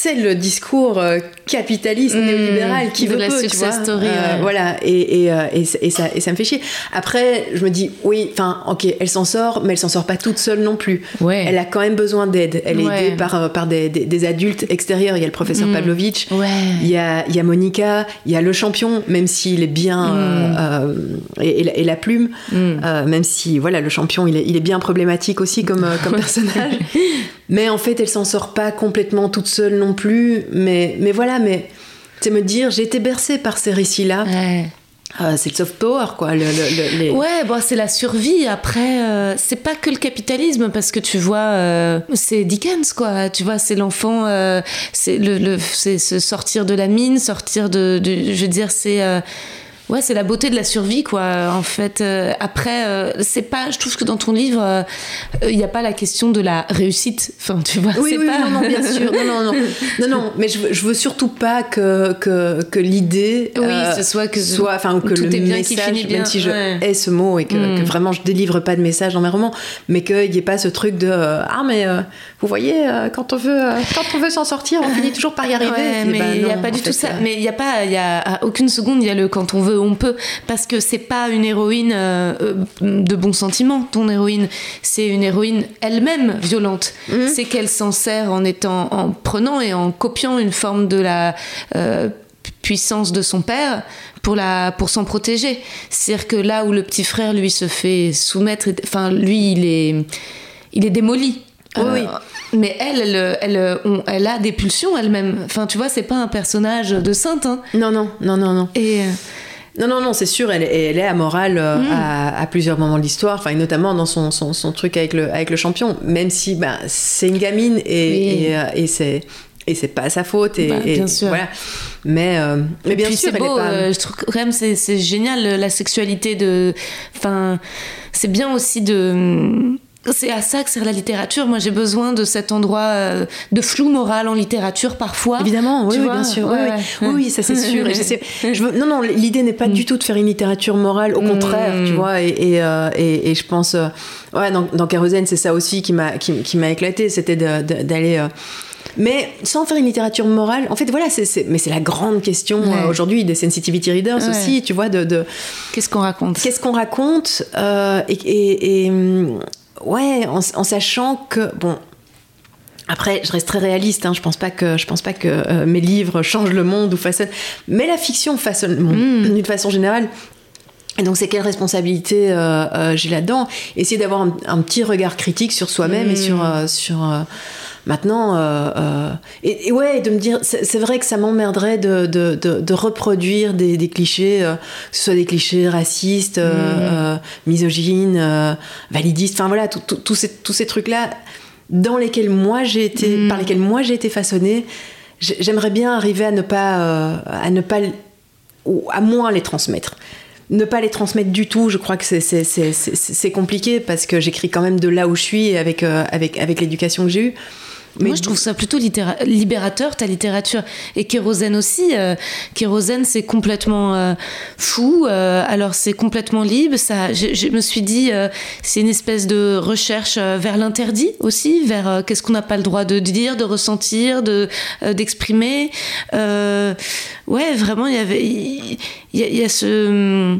c'est le discours euh, capitaliste Mmh, néolibéral qui de veut la peu, tu vois. story, Euh, ouais. Voilà, et, et, euh, et, ça, et ça me fait chier. Après, je me dis, oui, enfin, ok, elle s'en sort, mais elle s'en sort pas toute seule non plus. Ouais. Elle a quand même besoin d'aide. Elle est aidée par, par des, des- des adultes extérieurs. Il y a le professeur Mm. Pavlovitch. Ouais. Il y a, il y a Monica, il y a le champion, même s'il est bien, euh, et, et la, plume, Mm. euh, même si voilà le champion, il est, il est bien problématique aussi comme, comme personnage. Mais en fait, elle s'en sort pas complètement toute seule non plus. Mais, mais voilà, mais c'est me dire, j'ai été bercée par ces récits-là. Ouais. Euh, c'est le soft power, quoi. Le, le- le- les- Ouais, bon, c'est la survie. Après, euh, c'est pas que le capitalisme, parce que tu vois, euh, c'est Dickens, quoi. Tu vois, c'est l'enfant, euh, c'est le, le- c'est se sortir de la mine, sortir de, de- je veux dire, c'est. Euh, Ouais, c'est la beauté de la survie, quoi. En fait, Euh, après, euh, c'est pas. Je trouve que dans ton livre, euh, il n'y a pas la question de la réussite. Enfin, tu vois, Oui, c'est oui, pas. non, non, bien sûr. Non, non, non. Non, non, mais je veux, je veux surtout pas que, que, que l'idée Oui, euh, ce soit que- soit, enfin, que tout le est bien message, finit bien, même si je ouais. hais ce mot et que, Mm. que vraiment je délivre pas de message dans mes romans, mais qu'il n'y ait pas ce truc de euh, ah mais euh, vous voyez euh, quand on veut euh, quand on veut s'en sortir, on finit toujours par y arriver. Ouais, mais il n'y a pas du fait, tout ça. euh, Mais il n'y a pas, il y a à aucune seconde, il y a le quand on veut, on peut. Parce que c'est pas une héroïne euh, euh, de bons sentiments, ton héroïne. C'est une héroïne elle-même violente. Mhm. C'est qu'elle s'en sert en étant, en prenant et en copiant une forme de la euh, puissance de son père pour la pour s'en protéger. C'est-à-dire que là où le petit frère lui se fait soumettre, et- enfin lui il est il est démoli. Oui, oui. Mais elle, elle, elle, on- elle a des pulsions elle-même. Enfin, tu vois, c'est pas un personnage de sainte. hein. Non, non, non, non, non. Et Non, non, non, c'est sûr, elle, est- elle est amorale euh, Mm. à, à plusieurs moments de l'histoire, enfin, notamment dans son, son, son truc avec le, avec le champion, même si ben, c'est une gamine et, Oui. et, euh, et c'est. Et c'est pas sa faute, et, Bah, et bien sûr. voilà. Mais, euh, mais bien puis sûr, c'est elle est beau. pas. euh, je trouve quand même c'est c'est génial la sexualité de. Enfin, c'est bien aussi de. C'est à ça que sert la littérature. Moi, j'ai besoin de cet endroit euh, de flou moral en littérature parfois. Évidemment, oui, oui, vois, bien sûr. ouais, oui, oui. ouais. Oui, oui, ça c'est sûr. Je je non, non, l'idée n'est pas du tout de faire une littérature morale, au Mm. contraire, tu vois. Et, et, euh, et- et je pense, euh, ouais, dans, dans Kérosène, c'est ça aussi qui m'a qui, qui m'a éclaté, c'était d'aller. euh, mais sans faire une littérature morale, en fait, voilà, c'est, mais c'est la grande question Ouais. euh, aujourd'hui des sensitivity readers Ouais. aussi, tu vois, de, de Qu'est-ce qu'on raconte? Qu'est-ce qu'on raconte euh, et, et- et, hum, ouais, en, en sachant que bon. Après, je reste très réaliste. Hein, je pense pas que je pense pas que euh, mes livres changent le monde ou façonnent, mais la fiction façonne le monde Mm. d'une façon générale. Et donc, c'est quelle responsabilité euh, euh, j'ai là-dedans? Essayer d'avoir un, un petit regard critique sur soi-même et Mm. sur sur maintenant. euh, euh, et, et ouais, de me dire, c'est vrai que ça m'emmerderait de, de, de, de reproduire des, des clichés, euh, que ce soit des clichés racistes, euh, misogynes, validistes. Enfin voilà, tous ces tous ces trucs-là dans lesquels moi j'ai été, Mm. par lesquels moi j'ai été façonnée. J'ai- J'aimerais bien arriver à ne pas, à ne pas, ou à moins les transmettre. Ne pas les transmettre du tout, je crois que c'est- compliqué parce que j'écris quand même de là où je suis euh, avec, avec l'éducation que j'ai eue. Moi, je trouve ça plutôt libérateur, ta littérature. Et Kérosène aussi. Euh, Kérosène, c'est complètement euh, fou. euh, alors, c'est complètement libre. Ça, je, je me suis dit, euh, c'est une espèce de recherche euh, vers l'interdit aussi, vers euh, qu'est-ce qu'on n'a pas le droit de dire, de ressentir, de euh, d'exprimer. Euh, ouais, vraiment, il y avait, il y, a- il y a ce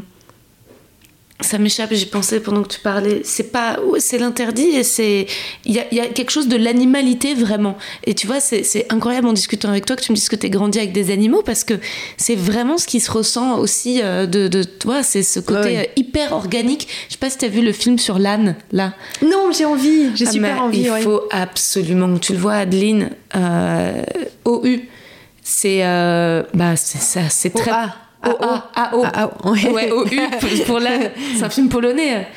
ça m'échappe, j'y pensais pendant que tu parlais. C'est pas, c'est l'interdit et c'est, il y a, y a, quelque chose de l'animalité vraiment. Et tu vois, c'est incroyable en discutant avec toi que tu me dises que tu es grandi avec des animaux parce que c'est vraiment ce qui se ressent aussi euh, de, de toi, c'est ce côté euh, hyper organique. Je sais pas si tu as vu le film sur l'âne là. Non, j'ai envie, j'ai ah, super envie. Il faut absolument que tu le vois, Adeline, euh, OU. C'est, bah, c'est ça, c'est très. A O. ouais. O U pour là c'est un film polonais.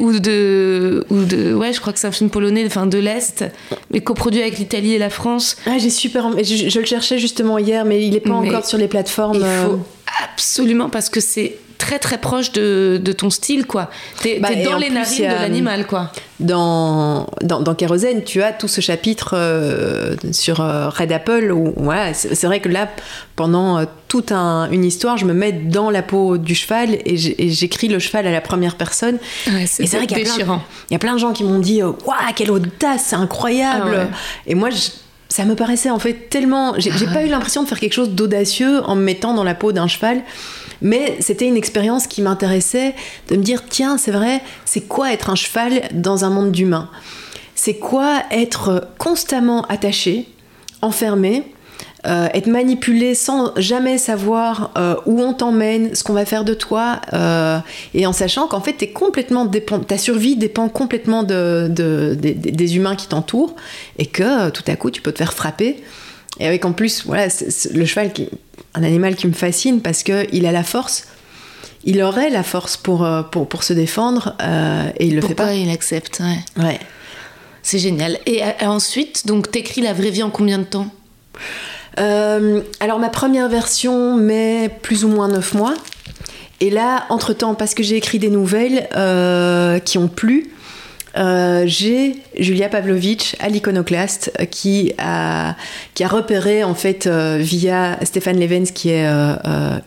Ou, de ou de ouais je crois que c'est un film polonais enfin de l'est mais coproduit avec l'Italie et la France. Ah j'ai super je, je, le cherchais justement hier mais il est pas encore sur les plateformes il faut euh. absolument parce que c'est très très proche de, de ton style quoi. T'es bah, dans les narines de l'animal quoi. dans, dans, dans Kérosène tu as tout ce chapitre euh, sur euh, Red Apple où ouais, c'est vrai que là pendant euh, toute un, une histoire je me mets dans la peau du cheval et j'écris le cheval à la première personne. Ouais, et c'est vrai qu'il y, y, a plein de gens qui m'ont dit waouh quelle audace c'est incroyable. Ah et moi je, ça me paraissait en fait tellement j'ai ah pas eu l'impression de faire quelque chose d'audacieux en me mettant dans la peau d'un cheval mais c'était une expérience qui m'intéressait de me dire tiens, c'est vrai, c'est quoi être un cheval dans un monde d'humains? C'est quoi être constamment attaché, enfermé euh, être manipulé sans jamais savoir euh, où on t'emmène, ce qu'on va faire de toi, euh, et en sachant qu'en fait, es complètement dépend, ta survie dépend complètement de, de, des humains qui t'entourent, et que tout à coup, tu peux te faire frapper. Et avec en plus, voilà, le cheval qui, un animal qui me fascine parce qu'il a la force. Il aurait la force pour, euh, pour, pour se défendre euh, et il le fait pas. il accepte, ouais. ouais. C'est génial. Et euh, ensuite, donc, t'écris la vraie vie en combien de temps? Alors, ma première version met plus ou moins 9 mois. Et là, entre-temps, parce que j'ai écrit des nouvelles qui ont plu, euh, j'ai Julia Pavlovitch à l'iconoclaste euh, qui a, repéré en fait euh, via Stéphane Levens qui est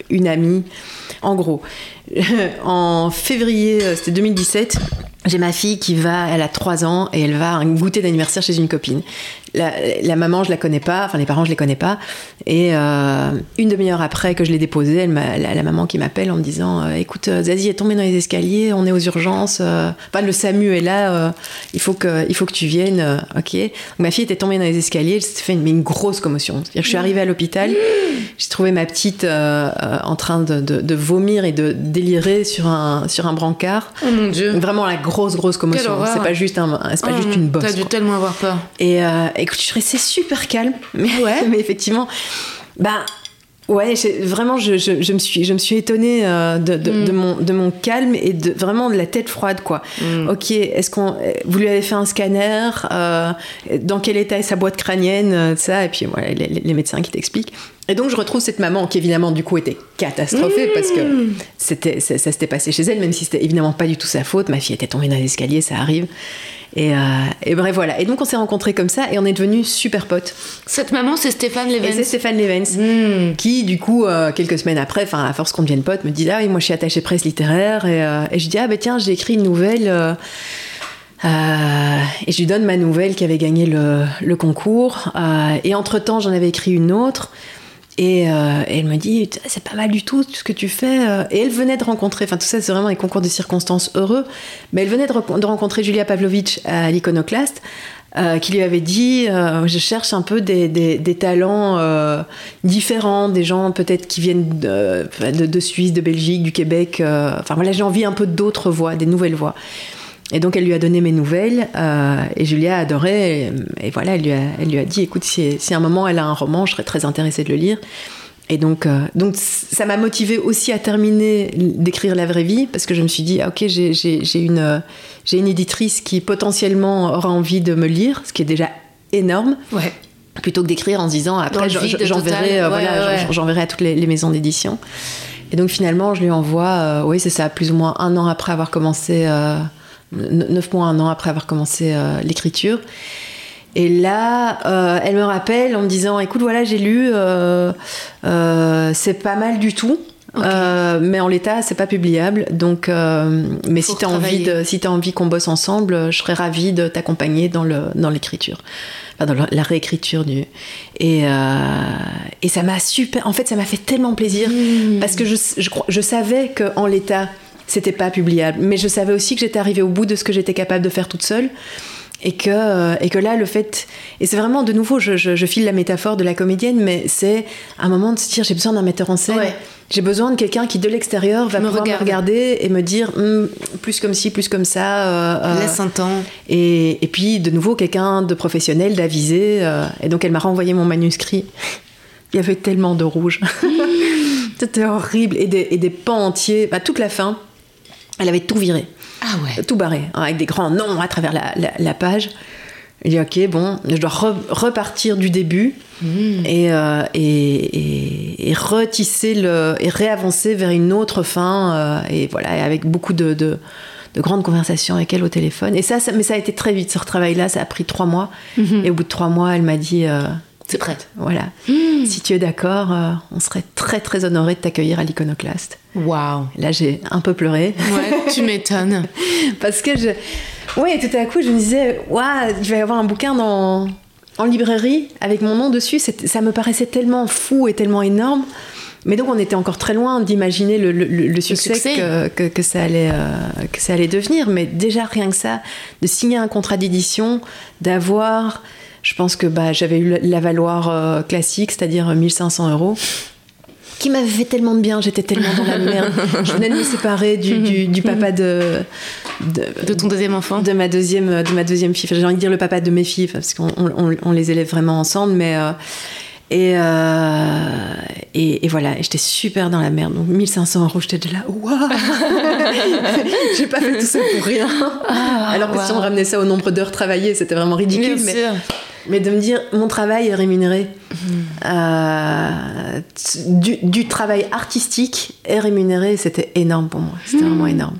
une amie. En gros, en février, c'était 2017, j'ai ma fille qui va, elle a 3 ans et elle va goûter d'anniversaire chez une copine la, maman, je la connais pas, enfin les parents, je les connais pas. Et euh, une demi-heure après que je l'ai déposée, la, maman qui m'appelle en me disant euh, Écoute, euh, Zazie est tombée dans les escaliers, on est aux urgences. enfin, le SAMU est là, il, faut que, il faut que tu viennes. ok. ma fille était tombée dans les escaliers, elle s'est fait une, une grosse commotion. je suis arrivée à l'hôpital, j'ai trouvé ma petite en train de, vomir et de délirer sur un, sur un brancard. Oh mon dieu. Vraiment la grosse, grosse commotion. C'est pas juste, un, c'est pas juste oh, une bosse. T'as dû tellement avoir peur. Et écoute, je suis restée super calme. Mais ouais, mais effectivement, bah. Ouais, vraiment, je, je, me suis, je me suis étonnée euh, de, mm. de, mon, de mon calme et de vraiment de la tête froide, quoi. Mm. Ok, est-ce qu'on, vous lui avez fait un scanner euh, Dans quel état est sa boîte crânienne euh, Ça, et puis voilà, les, médecins qui t'expliquent. Et donc je retrouve cette maman qui évidemment du coup était catastrophée mm. parce que c'était, ça, ça s'était passé chez elle, même si c'était évidemment pas du tout sa faute. Ma fille était tombée dans l'escalier, ça arrive. Et, euh, et, bref, voilà. Et donc, on s'est rencontrés comme ça et on est devenus super potes. Cette maman, c'est Stéphane Levens. c'est Stéphane Levens. Hmm. Qui, du coup, euh, quelques semaines après, enfin, à force qu'on devienne potes, me dit Ah oui, moi, je suis attachée presse littéraire. Et, euh, et je dis Ah, ben tiens, j'ai écrit une nouvelle. et je lui donne ma nouvelle qui avait gagné le, le concours. et entre-temps, j'en avais écrit une autre. Euh, et, elle me dit, c'est pas mal du tout ce que tu fais. Euh. Et elle venait de rencontrer, enfin tout ça c'est vraiment un concours de circonstances heureux, mais elle venait de, rencontrer Julia Pavlovitch à l'iconoclaste. Euh, qui lui avait dit je cherche un peu des, des, talents différents, des gens peut-être qui viennent de, de, de, Suisse, de Belgique, du Québec. enfin voilà, j'ai envie un peu d'autres voix, des nouvelles voix. Et donc elle lui a donné mes nouvelles euh, et Julia a adoré. Et, voilà, elle lui a, elle lui a dit écoute, si, si, à un moment elle a un roman, je serais très intéressée de le lire. Et donc, euh, donc ça m'a motivée aussi à terminer d'écrire La vraie vie parce que je me suis dit ah, ok, j'ai une, une éditrice qui potentiellement aura envie de me lire, ce qui est déjà énorme. Ouais. Plutôt que d'écrire en se disant après j'enverrai euh, voilà, j'enverrai à toutes les, les maisons d'édition. Et donc finalement, je lui envoie, oui, c'est ça, plus ou moins un an après avoir commencé neuf mois, un an après avoir commencé euh, l'écriture. Et là, euh, elle me rappelle en me disant, écoute, voilà, j'ai lu, euh, c'est pas mal du tout. mais en l'état, c'est pas publiable. Donc, mais si tu as envie de, si as envie qu'on bosse ensemble, je serais ravie de t'accompagner dans le dans l'écriture, enfin, dans la réécriture du. Et et ça m'a super. En fait, ça m'a fait tellement plaisir mmh. parce que je, je, je savais que en l'état, c'était pas publiable. Mais je savais aussi que j'étais arrivée au bout de ce que j'étais capable de faire toute seule. Et que, euh, et que là, le fait. Et c'est vraiment, de nouveau, je, je, je, file la métaphore de la comédienne, mais c'est un moment de se dire j'ai besoin d'un metteur en scène. Ouais. J'ai besoin de quelqu'un qui, de l'extérieur, va Me pouvoir regarde. me regarder et me dire Hum, plus comme ci, plus comme ça. euh, euh, Laisse un temps. et, et puis, de nouveau, quelqu'un de professionnel, d'avisé. euh, et donc, elle m'a renvoyé mon manuscrit. Il y avait tellement de rouge. C'était horrible. Et des, et des pans entiers. Bah, toute la fin, elle avait tout viré, Ah ouais. tout barré, hein, avec des grands noms à travers la, la- la page. Je dis, ok, bon, je dois re- repartir du début et, euh, et, et- et retisser le, et réavancer vers une autre fin. euh, et voilà, avec beaucoup de, de, de grandes conversations avec elle au téléphone. Et ça, ça- mais ça a été très vite, ce retravail-là, ça a pris trois mois. Et au bout de trois mois, elle m'a dit, euh, C'est prête. voilà, si tu es d'accord, euh, on serait très très honoré de t'accueillir à l'iconoclaste. Waouh. Là, j'ai un peu pleuré. Ouais, tu m'étonnes. Parce que je. Oui, tout à coup, je me disais, waouh, je vais y avoir un bouquin dans... en librairie avec mon nom dessus. Ça me paraissait tellement fou et tellement énorme. Mais donc, on était encore très loin d'imaginer le, le- le- le succès, succès. Que, que- que ça allait, euh, que ça allait devenir. Mais déjà, rien que ça, de signer un contrat d'édition, d'avoir. Je pense que bah, j'avais eu la valoir euh, classique, c'est-à-dire 1500 euros qui m'avait fait tellement de bien, j'étais tellement dans la merde. Je venais de me séparer du, du- du papa de, de, De ton deuxième enfant. de ma deuxième de ma deuxième fille. Enfin, J'ai envie de dire le papa de mes filles parce qu'on on, on- on les élève vraiment ensemble, mais euh, et, euh, et et voilà, j'étais super dans la merde. Donc 1500 euros, j'étais de là, waouh J'ai pas fait tout ça pour rien. Alors que si on ramenait ça au nombre d'heures travaillées, c'était vraiment ridicule. Bien mais, sûr. Mais de me dire, mon travail est rémunéré. Euh, t- du, du travail artistique est rémunéré, c'était énorme pour moi. C'était vraiment énorme.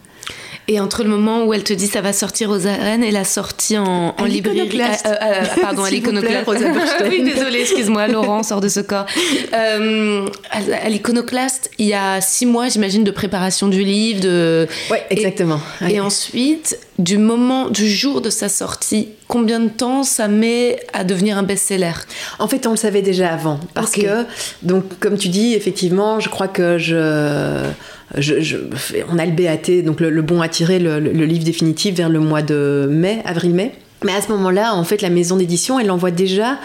Et entre le moment où elle te dit ça va sortir aux arènes et la sortie en, en À librairie. Ah, euh, euh, pardon, à l'iconoclaste. Oui, désolée, excuse-moi, Laurent sort de ce corps. Euh, à, à l'iconoclaste, il y a six mois, j'imagine, de préparation du livre. De... Ouais, exactement. Et ensuite, du moment, du jour de sa sortie, combien de temps ça met à devenir un best-seller? En fait, on le savait déjà avant. Parce que, donc, comme tu dis, effectivement, je crois que je. je- je- on a le BAT, donc le, le bon à tirer, le, livre définitif, vers le mois de mai, avril-mai. Mais à ce moment-là, en fait, la maison d'édition, elle l'envoie déjà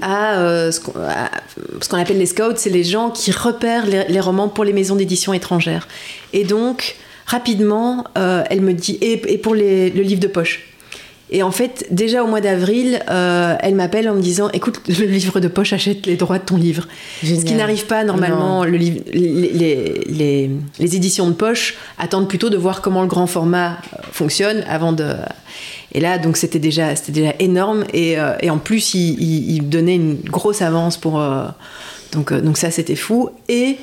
à, euh, ce qu'on appelle les scouts, c'est les gens qui repèrent les, les romans pour les maisons d'édition étrangères. Et donc, rapidement, euh, elle me dit, et, et pour les- le livre de poche. Et en fait, déjà au mois d'avril, euh, elle m'appelle en me disant Écoute, le livre de poche achète les droits de ton livre. Ce qui n'arrive pas normalement. Le livre- les, les- les- les éditions de poche attendent plutôt de voir comment le grand format euh, fonctionne avant de. Et là, donc c'était déjà, c'était déjà énorme. Et, euh, et en plus, il, il- il donnait une grosse avance pour. euh, donc, donc ça, c'était fou. Et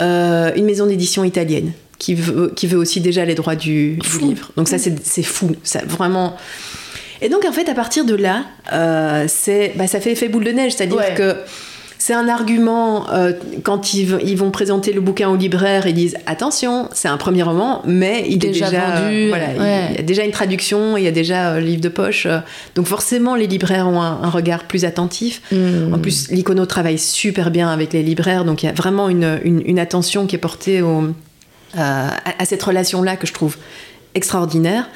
une maison d'édition italienne qui veut, qui veut aussi déjà les droits du, livre. Donc ça, c'est fou. Ça, vraiment. Et donc, en fait, à partir de là, euh, bah, ça fait effet boule de neige. C'est-à-dire Ouais. que c'est un argument euh, quand ils, vont présenter le bouquin au libraire, ils disent attention, c'est un premier roman, mais il Déjà est déjà vendu, euh, voilà, il- ouais. il y a déjà une traduction, il y a déjà euh, le livre de poche. euh, donc forcément, les libraires ont un, un regard plus attentif. Hmm. En plus, l'Icono travaille super bien avec les libraires, donc il y a vraiment une, une- une attention qui est portée au- euh, à, à cette relation-là que je trouve extraordinaire.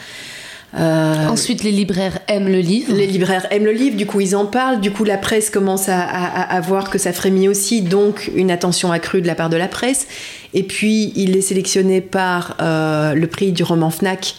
Euh, Ensuite, les libraires aiment le livre. les libraires aiment le livre, du coup ils en parlent, du coup la presse commence à, à- à voir que ça frémit aussi, donc une attention accrue de la part de la presse. Et puis il est sélectionné par euh, le prix du roman FNAC,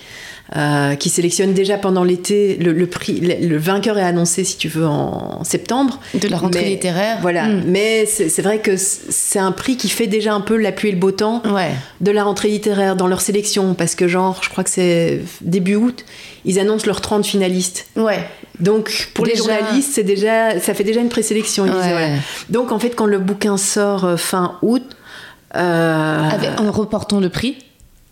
euh, qui sélectionne déjà pendant l'été le, le prix. Le, le vainqueur est annoncé, si tu veux, en septembre. De la rentrée Mais- littéraire. Voilà, Hmm. mais c'est vrai que c'est un prix qui fait déjà un peu la pluie et le beau temps Ouais. de la rentrée littéraire dans leur sélection, parce que genre, je crois que c'est début août, ils annoncent leurs 30 finalistes. Ouais. Donc pour les journalistes, c'est déjà, ça fait déjà une présélection. Ouais. voilà. Donc en fait, quand le bouquin sort euh, fin août, euh, Avec- en reportant le prix.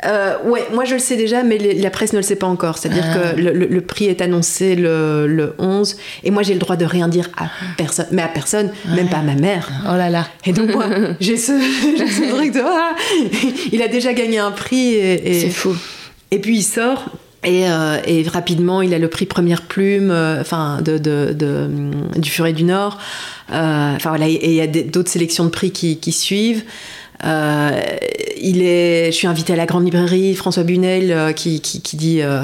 Euh, ouais, moi je le sais déjà, mais les- la presse ne le sait pas encore. C'est-à-dire Ah. que le, le- le prix est annoncé le, le 11, et moi j'ai le droit de rien dire à personne, mais à personne, même pas à ma mère. Oh là là. Et donc moi, j'ai ce, ce truc de ah, il a déjà gagné un prix et, et- C'est fou. et puis il sort. Et, euh, et rapidement, il a le prix Première Plume, euh, enfin de, de- de, du Furet du Nord. Euh, Enfin voilà, et il y a d'autres sélections de prix qui, qui suivent. Euh, il est, je suis invitée à la grande librairie François Bunel euh, qui, qui, qui, dit euh,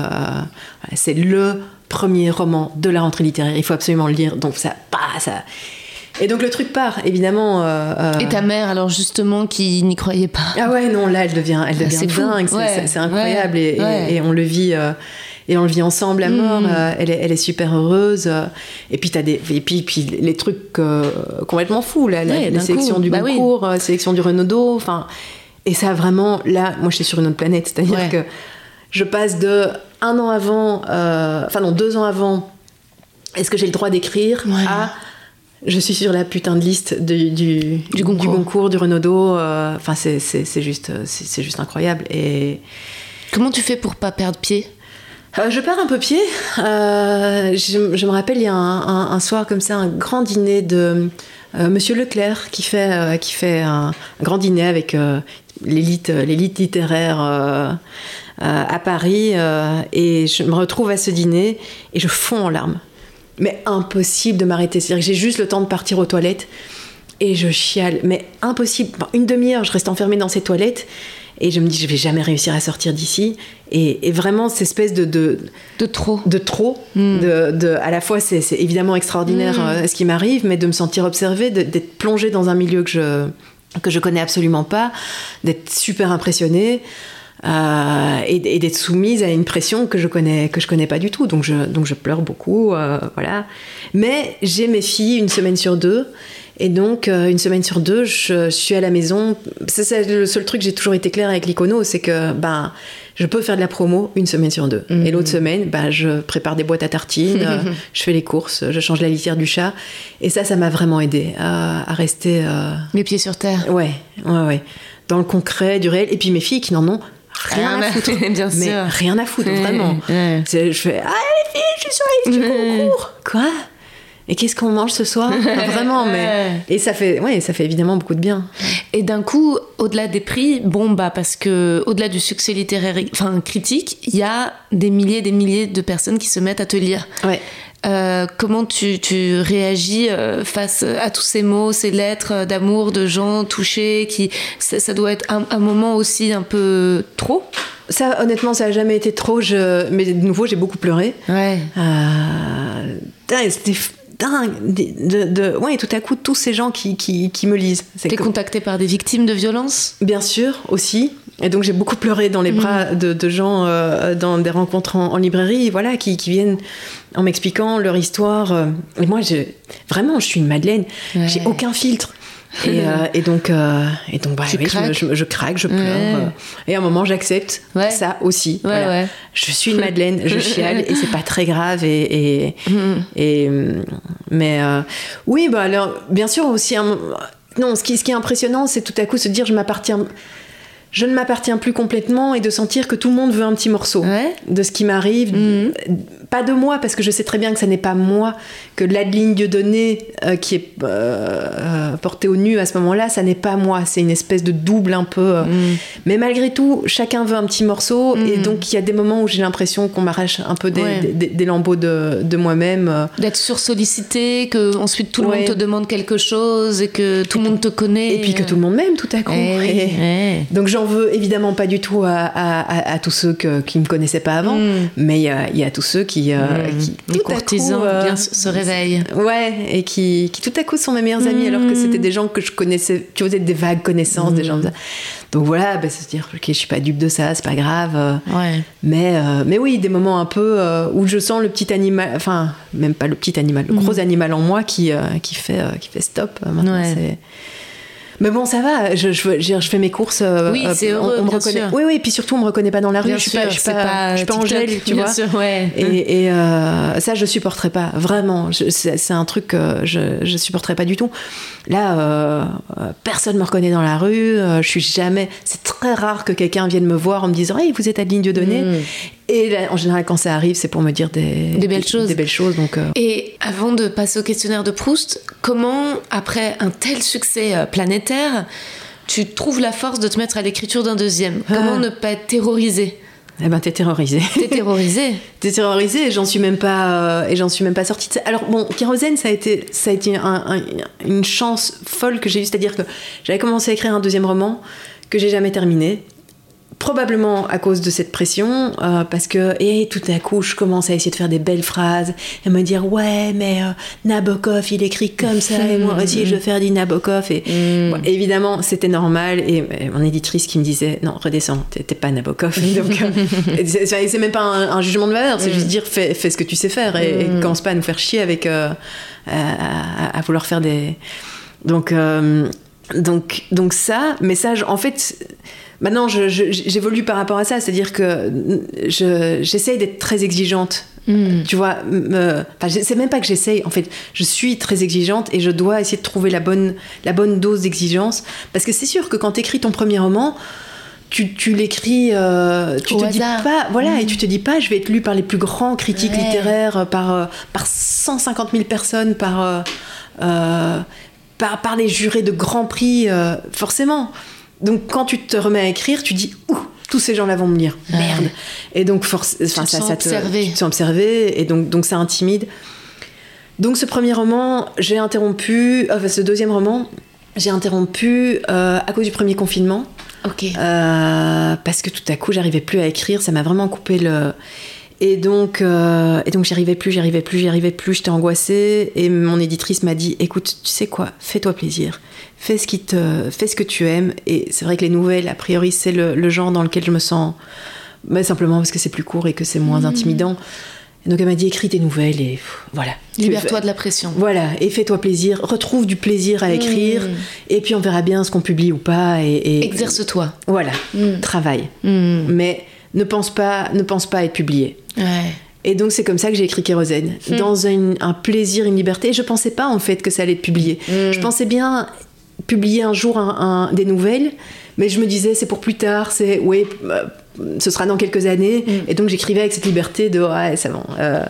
c'est le premier roman de la rentrée littéraire, il faut absolument le lire. Donc ça, bah, ça. Et donc le truc part, évidemment. Et ta mère, alors justement, qui n'y croyait pas. Ah ouais, non, là, elle devient, elle devient dingue, c'est incroyable et, et, et, on le vit et on le vit ensemble à mort. Mm. Euh, elle, est, elle, est, super heureuse. et puis, as des, et puis, puis les trucs euh, complètement fous, là, la, sélection du bah Goncourt, oui. Euh, sélection du Renaudot. Enfin, et ça, vraiment, là, moi, je suis sur une autre planète. C'est-à-dire que je passe de un an avant, enfin, non, deux ans avant, est-ce que j'ai le droit d'écrire à je suis sur la putain de liste du, du, du, Goncourt. du, Goncourt, du Renaudot. Enfin, c'est juste, c'est juste incroyable. Et comment tu fais pour pas perdre pied? Euh, je perds un peu pied. Euh, je, me rappelle, il y a un, soir comme ça, un grand dîner de euh, Monsieur Leclerc qui fait, qui fait un, grand dîner avec l'élite, l'élite littéraire à Paris. et je me retrouve à ce dîner et je fonds en larmes. Mais impossible de m'arrêter. C'est-à-dire que j'ai juste le temps de partir aux toilettes et je chiale. Mais impossible. Une demi-heure, je reste enfermée dans ces toilettes. Et je me dis, je vais jamais réussir à sortir d'ici. Et, et, vraiment, cette espèce de. De, de trop. De trop. Mm. De, de, à la fois, c'est évidemment extraordinaire mm. euh, ce qui m'arrive, mais de me sentir observée, d'être plongée dans un milieu que je, que je connais absolument pas, d'être super impressionnée. Euh, et, et d'être soumise à une pression que je connais que je connais pas du tout donc je donc je pleure beaucoup euh, voilà mais j'ai mes filles une semaine sur deux et donc, euh, une semaine sur deux, je, je suis à la maison. C'est le seul truc, j'ai toujours été claire avec l'icono, c'est que ben, je peux faire de la promo une semaine sur deux. Mmh. Et l'autre semaine, ben, je prépare des boîtes à tartines, euh, je fais les courses, je change la litière du chat. Et ça, ça m'a vraiment aidé à, à rester. Euh... Les pieds sur terre. Ouais, ouais, ouais. Dans le concret, du réel. Et puis mes filles qui n'en ont rien à foutre. Bien mais sûr. rien à foutre, vraiment. Ouais. Je fais Ah, les filles, je suis sur la liste du concours. Quoi? Et qu'est-ce qu'on mange ce soir? Vraiment, mais et ça fait, ouais, ça fait évidemment beaucoup de bien. Et d'un coup, au-delà des prix, bon bah parce que au-delà du succès littéraire, enfin critique, il y a des milliers, et des milliers de personnes qui se mettent à te lire. Ouais. Euh, comment tu, tu réagis euh, face à tous ces mots, ces lettres d'amour de gens touchés qui ça, ça doit être un, un, moment aussi un peu trop? Ça, honnêtement, ça a jamais été trop. Je... Mais de nouveau, j'ai beaucoup pleuré. Ouais. Euh... C'était dingue. De, ouais, tout à coup, tous ces gens qui, qui, qui me lisent. T'es que... contacté par des victimes de violence Bien sûr, aussi. Et donc j'ai beaucoup pleuré dans les bras mmh. de, de, gens euh, dans des rencontres en, en, librairie, voilà, qui, qui viennent en m'expliquant leur histoire. Et moi, je, vraiment, je suis une Madeleine. Ouais. J'ai aucun filtre. Et, euh, et, donc, euh, et donc bah, oui, je, je, je, craque, je pleure. Ouais. Et à un moment, j'accepte ouais. ça aussi. Ouais, voilà. Je suis une Madeleine, je chiale et c'est pas très grave. Et, et, mm. et mais euh, oui, bah alors, bien sûr aussi. Un, non, ce qui, ce qui est impressionnant, c'est tout à coup se dire je m'appartiens je ne m'appartiens plus complètement et de sentir que tout le monde veut un petit morceau ouais. de ce qui m'arrive. -hmm. Pas de moi, parce que je sais très bien que ça n'est pas moi, que l'Adeline Dieudonné euh, qui est euh, portée au nu à ce moment-là, ça n'est pas moi. C'est une espèce de double un peu. Euh. Mm. Mais malgré tout, chacun veut un petit morceau et donc il y a des moments où j'ai l'impression qu'on m'arrache un peu des, Ouais. des, des lambeaux de, de moi-même. D'être sursollicité, que ensuite tout le Ouais. monde te demande quelque chose et que tout le monde te connaît. Et puis que tout le monde m'aime tout à coup. Eh Et- eh. Donc j'en veux évidemment pas du tout à, à- à- à tous ceux que- qui me connaissaient pas avant, Mm. mais il y a, il y a tous ceux qui, euh, Mm. qui Les tout à courtisans coup, euh, bien se réveillent. Ouais, et qui, qui tout à coup sont mes meilleurs amis Mm. alors que c'était des gens que je connaissais, qui faisaient des vagues connaissances, des gens. comme ça. Donc voilà, bah, se dire ok, je suis pas dupe de ça, c'est pas grave. euh, Ouais. mais, euh, mais oui, des moments un peu euh, où je sens le petit animal, enfin, même pas le petit animal, le gros animal en moi qui, qui, fait, qui fait stop. Maintenant, Ouais. Mais bon, ça va, je, je, fais mes courses. euh, Oui, euh, c'est heureux, on, me reconnaît. sûr. Oui, oui, et puis surtout, on me reconnaît pas dans la rue. Bien je suis sûr, pas, je suis pas, je suis pas TikTok, Angèle, tu vois. sûr, ouais. Et, et euh, ça, je supporterais pas, vraiment. C'est un truc que je, je supporterais pas du tout. Là, euh, personne me reconnaît dans la rue. je suis jamais. C'est très rare que quelqu'un vienne me voir en me disant, hey, vous êtes Adeline Dieudonné. Mm. Et là, en général, quand ça arrive, c'est pour me dire des, Des belles choses. Des belles choses. Donc, euh, Et avant de passer au questionnaire de Proust, comment, après un tel succès euh, planétaire, tu trouves la force de te mettre à l'écriture d'un deuxième? Ah. Comment ne pas être terrorisé? Eh ben, t'es terrorisé. T'es terrorisé? t'es terrorisé et j'en suis même pas euh, et j'en suis même pas sortie. de ça. Alors bon, Kérosène, ça a été ça a été un- un- une chance folle que j'ai eue, c'est-à-dire que j'avais commencé à écrire un deuxième roman que j'ai jamais terminé. Probablement à cause de cette pression, euh, parce que et tout à coup je commence à essayer de faire des belles phrases et me dire ouais mais euh, Nabokov il écrit comme ça et moi aussi je veux faire du Nabokov et Bon, évidemment c'était normal et, et mon éditrice qui me disait non redescends t'es pas Nabokov. Donc euh, c'est même pas un, un jugement de valeur c'est juste dire fais, fais ce que tu sais faire et, et commence pas à nous faire chier avec euh, à, à- à vouloir faire des donc donc donc ça je- en fait maintenant je- je- j'évolue par rapport à ça c'est à dire que je- j'essaye d'être très exigeante tu vois, enfin, je- c'est même pas que j'essaye, en fait, je suis très exigeante et je dois essayer de trouver la bonne, la bonne dose d'exigence. Parce que c'est sûr que quand tu écris ton premier roman, tu, tu l'écris, euh, tu Au te dis pas, voilà, et tu te dis pas, je vais être lu par les plus grands critiques Ouais. littéraires, euh, par, euh, par 150 000 personnes, par, euh, euh, par, par les jurés de grands prix, euh, forcément. Donc quand tu te remets à écrire, tu dis, ouh, tous ces gens-là vont me lire, Ouais. merde. Et donc, te ça, ça te, observé. tu te sens observé, et donc, donc ça intimide. Donc ce premier roman, j'ai interrompu, enfin ce deuxième roman, j'ai interrompu euh, à cause du premier confinement. Ok. Euh, parce que tout à coup j'arrivais plus à écrire, ça m'a vraiment coupé le. Et donc, euh, et donc j'y arrivais plus, j'y arrivais plus, j'y arrivais plus, j'étais angoissée. Et mon éditrice m'a dit écoute, tu sais quoi, fais-toi plaisir, fais ce, qui te, fais ce que tu aimes. Et c'est vrai que les nouvelles, a priori, c'est le, le genre dans lequel je me sens, mais simplement parce que c'est plus court et que c'est moins intimidant. Et donc elle m'a dit écris tes nouvelles et pff, voilà. Libère-toi de la pression. Voilà, et fais-toi plaisir, retrouve du plaisir à écrire, Mm. et puis on verra bien ce qu'on publie ou pas. Et, et- Exerce-toi. Voilà, Mm. travaille. Mais ne pense pas, ne pense pas à être publié. Ouais. Et donc c'est comme ça que j'ai écrit Kérosène, Mm. dans une- un plaisir, une liberté. Et je pensais pas en fait que ça allait être publié. Mm. Je pensais bien publier un jour un- un- des nouvelles, mais je me disais c'est pour plus tard, c'est oui, euh, ce sera dans quelques années. Mm. Et donc j'écrivais avec cette liberté de ouais, c'est bon. euh,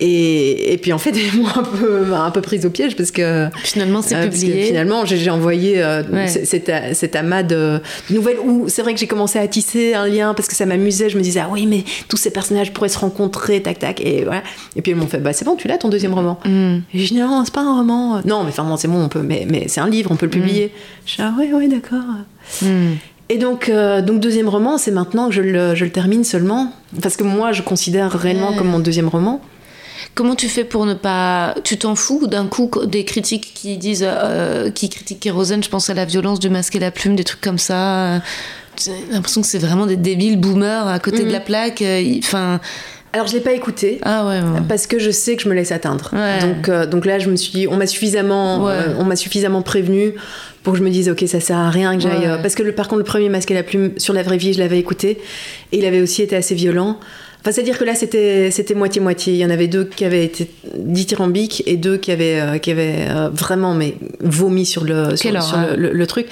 et, et puis en fait, ils m'ont un peu, un peu prise au piège parce que Finalement, c'est euh, parce que publié. finalement, j'ai envoyé euh, Ouais. cet, cet amas de de nouvelles où c'est vrai que j'ai commencé à tisser un lien parce que ça m'amusait. Je me disais, ah oui, mais tous ces personnages pourraient se rencontrer, tac, tac. Et voilà. Et puis ils m'ont fait, bah c'est bon, tu l'as ton deuxième roman. Hmm. Et je dis, non, c'est pas un roman. Non, mais enfin, c'est bon, on peut, mais, mais c'est un livre, on peut le publier. Je dis, ah ouais, ouais, d'accord. Hmm. Et donc, euh, donc deuxième roman, c'est maintenant que je le, je le termine seulement. Parce que moi, je considère réellement comme mon deuxième roman. Comment tu fais pour ne pas. Tu t'en fous d'un coup des critiques qui disent. euh, qui critiquent Kérosène, je pense à la violence du masque et la plume, des trucs comme ça. J'ai l'impression que c'est vraiment des débiles boomers à côté de Mhm. la plaque. euh, Enfin. Alors, je l'ai pas écouté. Ah ouais, ouais. Parce que je sais que je me laisse atteindre. Ouais. Donc, euh, donc là, je me suis dit, on m'a suffisamment, euh, on m'a suffisamment prévenu pour que je me dise, ok, ça sert à rien que j'aille. Euh, parce que le, par contre, le premier masque et la plume sur la vraie vie, je l'avais écouté et il avait aussi été assez violent. Enfin, c'est-à-dire que là, c'était c'était moitié-moitié. Il y en avait deux qui avaient été dithyrambiques et deux qui avaient, euh, qui avaient euh, vraiment mais, vomi sur, le, sur, le, le- le truc.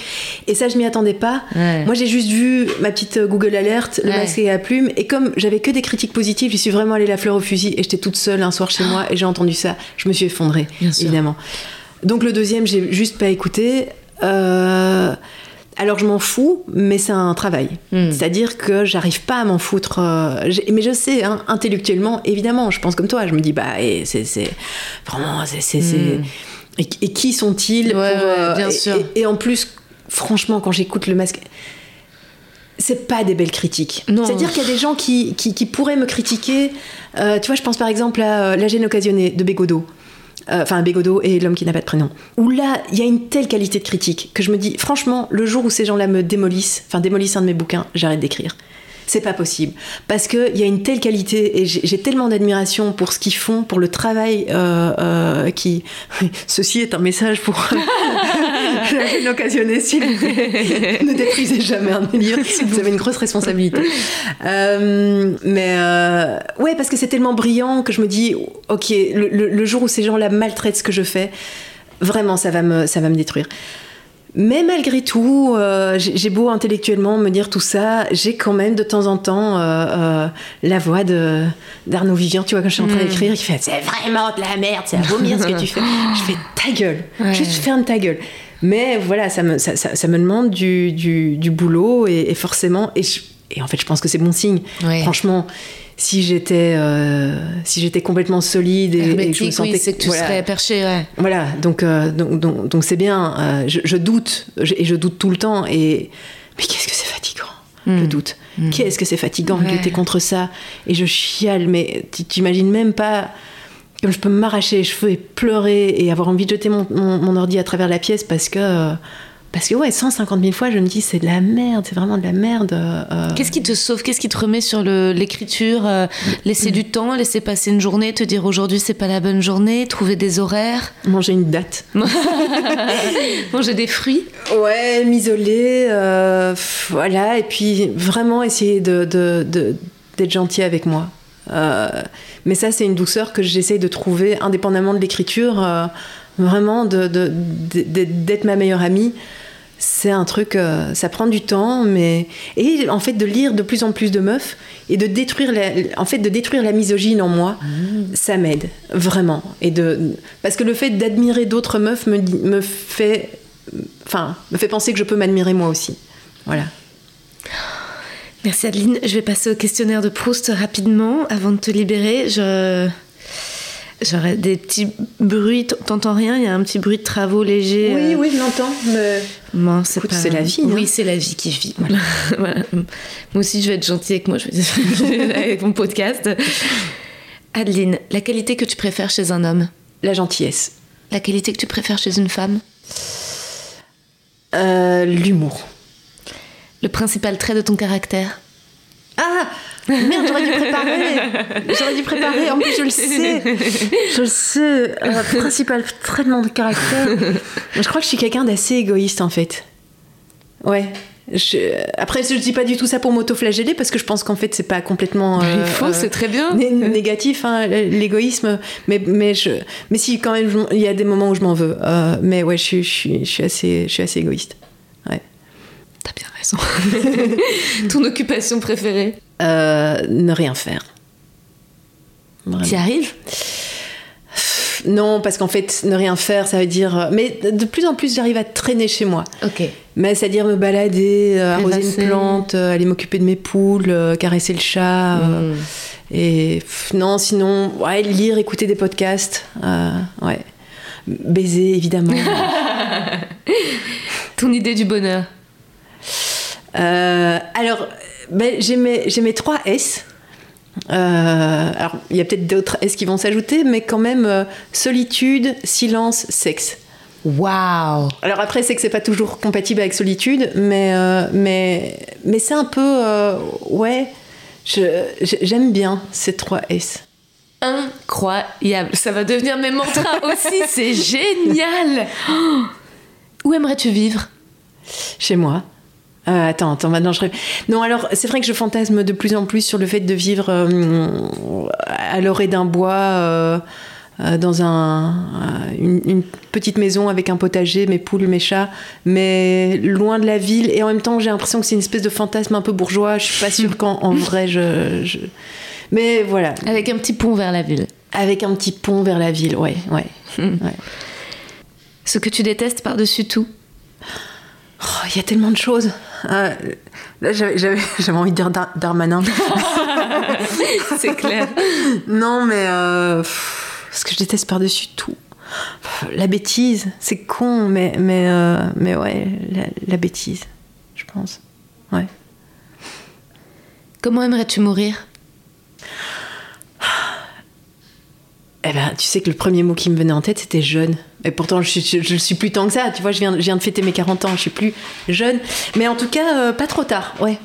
Et ça, je m'y attendais pas. Ouais. Moi, j'ai juste vu ma petite euh, Google Alert, le Ouais. masque et la plume, et comme j'avais que des critiques positives, j'y suis vraiment allée la fleur au fusil, et j'étais toute seule un soir chez moi, et j'ai entendu ça, je me suis effondrée, Bien sûr. évidemment. Donc le deuxième, j'ai juste pas écouté. Euh, alors je m'en fous, mais c'est un travail. Hmm. C'est-à-dire que j'arrive pas à m'en foutre. euh, mais je sais, hein, intellectuellement, évidemment, je pense comme toi. Je me dis, bah, et c'est c'est- vraiment, c'est. Hmm. Et, et qui sont-ils Ouais, bien et- sûr. Et, et en plus, franchement, quand j'écoute le masque. C'est pas des belles critiques. Non. C'est-à-dire qu'il y a des gens qui, qui, qui pourraient me critiquer. Euh, tu vois, je pense par exemple à euh, La gêne occasionnée de Bégodeau. Euh, Enfin, Bégodeau et L'homme qui n'a pas de prénom. Où là, il y a une telle qualité de critique que je me dis, franchement, le jour où ces gens-là me démolissent, enfin démolissent un de mes bouquins, j'arrête d'écrire. C'est pas possible. Parce qu'il y a une telle qualité et j'ai tellement d'admiration pour ce qu'ils font, pour le travail euh, euh, qui. Ceci est un message pour la gêne occasionnée, s'il ne détruisez jamais un livres, vous avez une grosse responsabilité. Euh, mais ouais, parce que c'est tellement brillant que je me dis, ok, le, le- le jour où ces gens-là maltraitent ce que je fais, vraiment, ça va me, ça va me détruire. Mais malgré tout, euh, j'ai beau intellectuellement me dire tout ça, j'ai quand même de temps en temps euh, euh, la voix de d'Arnaud Vivian, tu vois, quand je suis en train Mm. d'écrire, qui fait C'est vraiment de la merde, c'est à vomir ce que tu fais. je fais ta gueule, Ouais. juste ferme ta gueule. Mais voilà, ça me, ça, ça- ça me demande du, du, du boulot et, et forcément, et je, Et en fait, je pense que c'est bon signe. Ouais. Franchement, si j'étais euh, si j'étais complètement solide et, et que je me sentais oui, c'est que tu voilà. serais perché, ouais. Voilà, donc euh, donc donc donc c'est bien. Euh, je, je doute je- et je doute tout le temps. Et mais qu'est-ce que c'est fatigant. Le doute. Qu'est-ce que c'est fatigant de lutter contre ça Et je chiale, mais tu t'imagines même pas comme je peux m'arracher les cheveux et pleurer et avoir envie de jeter mon, mon, mon ordi à travers la pièce parce que euh, parce que ouais 150 000 fois je me dis c'est de la merde, c'est vraiment de la merde. euh, Qu'est-ce qui te sauve Qu'est-ce qui te remet sur l'écriture euh, Laisser du temps, laisser passer une journée, te dire aujourd'hui c'est pas la bonne journée, trouver des horaires, manger une date. manger des fruits? Ouais, m'isoler, euh, voilà, et puis vraiment essayer de, d'être gentil avec moi. Euh, mais ça, c'est une douceur que j'essaye de trouver indépendamment de l'écriture, euh, vraiment de, de- de- d'être ma meilleure amie. C'est un truc, euh, ça prend du temps, mais et en fait de lire de plus en plus de meufs et de détruire la, en fait de détruire la misogyne en moi, ça m'aide vraiment. Et de parce que le fait d'admirer d'autres meufs me, me fait, enfin, me fait penser que je peux m'admirer moi aussi. Voilà. Merci Adeline. Je vais passer au questionnaire de Proust rapidement avant de te libérer. Je... J'aurais des petits bruits. T'entends rien? Il y a un petit bruit de travaux légers. euh, oui, je l'entends. Mais... C'est Écoute, pas- c'est la vie, hein. Oui, c'est la vie qui vit. Voilà. Voilà. Moi aussi, je vais être gentille avec moi, je vais avec mon podcast. Adeline, la qualité que tu préfères chez un homme? La gentillesse, La qualité que tu préfères chez une femme? Euh, l'humour. Le principal trait de ton caractère? Ah Merde, j'aurais dû préparer. J'aurais dû préparer. En plus, je le sais. Je le sais. Euh, principal trait de caractère. Je crois que je suis quelqu'un d'assez égoïste, en fait. Ouais. Je- Après, je dis pas du tout ça pour m'auto-flageller parce que je pense qu'en fait, c'est pas complètement. euh, Il faut, euh, c'est très bien. né- négatif, hein, l'égoïsme. Mais, mais, je, mais si, quand même, il y a des moments où je m'en veux. Euh, mais ouais, je je, je, suis assez, je suis assez égoïste. T'as bien raison. ton occupation préférée Euh, ne rien faire. T'y arrives? Non, parce qu'en fait, ne rien faire, ça veut dire. euh, Mais de plus en plus, j'arrive à traîner chez moi. Ok. Mais c'est-à-dire me balader, euh, arroser une plante, aller m'occuper de mes poules, caresser le chat. euh, Mm. et non, sinon, ouais, lire, écouter des podcasts. euh, ouais. Baiser, évidemment. Ton idée du bonheur? Euh, alors, ben, j'ai mes, j'ai mes trois S. Euh, alors, il y a peut-être d'autres S qui vont s'ajouter, mais quand même, euh, solitude, silence, sexe. Waouh Alors après, c'est que c'est pas toujours compatible avec solitude, mais, euh, mais, mais c'est un peu... euh, ouais, j'aime bien ces trois S. Incroyable. Ça va devenir mes mantras aussi. C'est génial. Oh. Où aimerais-tu vivre? Chez moi. Euh, attends, attends, maintenant je rêve. Non, alors c'est vrai que je fantasme de plus en plus sur le fait de vivre euh, à l'orée d'un bois, euh, euh, dans un, une, une petite maison avec un potager, mes poules, mes chats, mais loin de la ville. Et en même temps, j'ai l'impression que c'est une espèce de fantasme un peu bourgeois. Je suis pas sûre qu'en en vrai, je, je- Mais voilà, Avec un petit pont vers la ville. avec un petit pont vers la ville, ouais, ouais. ouais. Ce que tu détestes par-dessus tout? Oh, Il y a tellement de choses. Euh, là, j'avais envie de dire Dar- Darmanin. C'est clair. Non, mais euh, pff, ce que je déteste par-dessus tout. Pff, La bêtise, c'est con, mais, mais, euh, mais ouais, la, la bêtise, je pense. Ouais. Comment aimerais-tu mourir? Eh ben, tu sais que le premier mot qui me venait en tête, c'était jeune. Et pourtant, je, je, je suis plus tant que ça. Tu vois, je viens, de fêter mes 40 ans, je suis plus jeune. Mais en tout cas, euh, pas trop tard, ouais.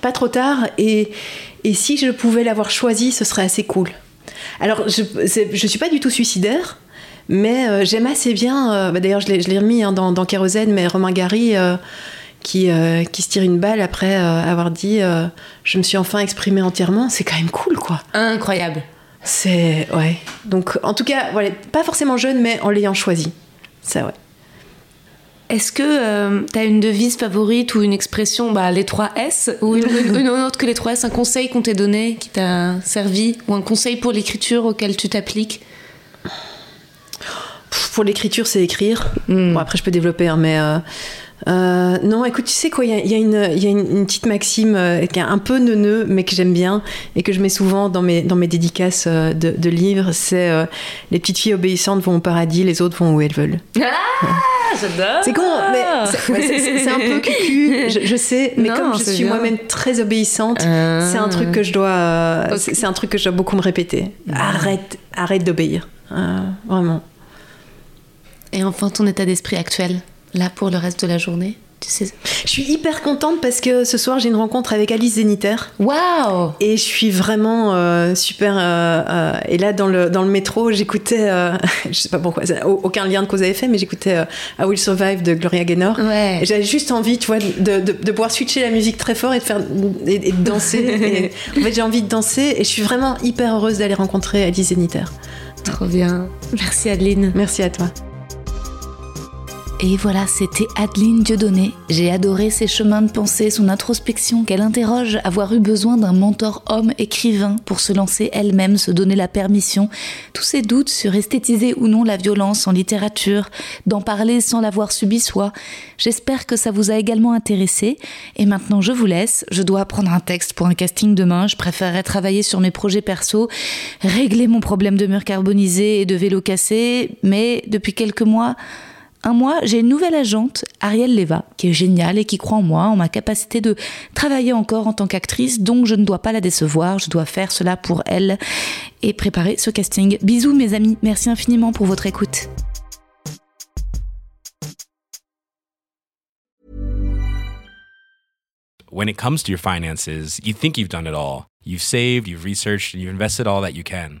Pas trop tard. Et, et si je pouvais l'avoir choisi, ce serait assez cool. Alors, je, je suis pas du tout suicidaire, mais euh, j'aime assez bien. euh, bah, D'ailleurs, je l'ai remis hein, dans, dans Kérosène, mais Romain Gary. euh, qui, qui se tire une balle après avoir dit je me suis enfin exprimé entièrement, c'est quand même cool quoi. Incroyable. C'est. Ouais. Donc, en tout cas, voilà, pas forcément jeune, mais en l'ayant choisi. Ça, ouais. Est-ce que tu as une devise favorite ou une expression, bah, les trois S, ou une, une- une autre que les trois S, un conseil qu'on t'ait donné, qui t'a servi, ou un conseil pour l'écriture auquel tu t'appliques? Pour l'écriture, c'est écrire. Mm. Bon, après, je peux développer, hein, mais. euh, Euh, non, écoute, tu sais quoi, il y a, y a une, y a une, une petite maxime euh, qui est un peu neuneux, mais que j'aime bien et que je mets souvent dans mes, dans mes dédicaces euh, de, de livres. C'est euh, les petites filles obéissantes vont au paradis, les autres vont où elles veulent. Ah, j'adore C'est con, mais c'est ouais, un peu cucu, je, je sais, mais Non, comme je suis moi-même très obéissante, Ah. c'est un truc que je dois, euh, c'est un truc que je dois beaucoup me répéter. Arrête, arrête d'obéir, Euh, vraiment. Et enfin, ton état d'esprit actuel, là pour le reste de la journée tu sais. Je suis hyper contente parce que ce soir j'ai une rencontre avec Alice Zéniter. Waouh Et je suis vraiment euh, super. euh, euh, et là, dans le, dans le métro, j'écoutais. je sais pas pourquoi, aucun lien de cause à effet, mais j'écoutais I Will Survive de Gloria Gaynor. Ouais. J'avais juste envie, tu vois, de, de, de pouvoir switcher la musique très fort et de, faire, et, et de danser. et, en fait, j'ai envie de danser et je suis vraiment hyper heureuse d'aller rencontrer Alice Zéniter. Trop bien. Merci Adeline. Merci à toi. Et voilà, c'était Adeline Dieudonné. J'ai adoré ses chemins de pensée, son introspection, qu'elle interroge avoir eu besoin d'un mentor homme écrivain pour se lancer elle-même, se donner la permission, tous ses doutes sur esthétiser ou non la violence en littérature, d'en parler sans l'avoir subi soi. J'espère que ça vous a également intéressé. Et maintenant, je vous laisse. Je dois prendre un texte pour un casting demain. Je préférerais travailler sur mes projets perso, régler mon problème de mur carbonisé et de vélo cassé. Mais depuis quelques mois, un mois, j'ai une nouvelle agente, Ariel Leva, qui est géniale et qui croit en moi, en ma capacité de travailler encore en tant qu'actrice, donc je ne dois pas la décevoir, je dois faire cela pour elle et préparer ce casting. Bisous mes amis, merci infiniment pour votre écoute. When it comes to your finances, you think you've done it all. You've saved, you've researched, and you've invested all that you can.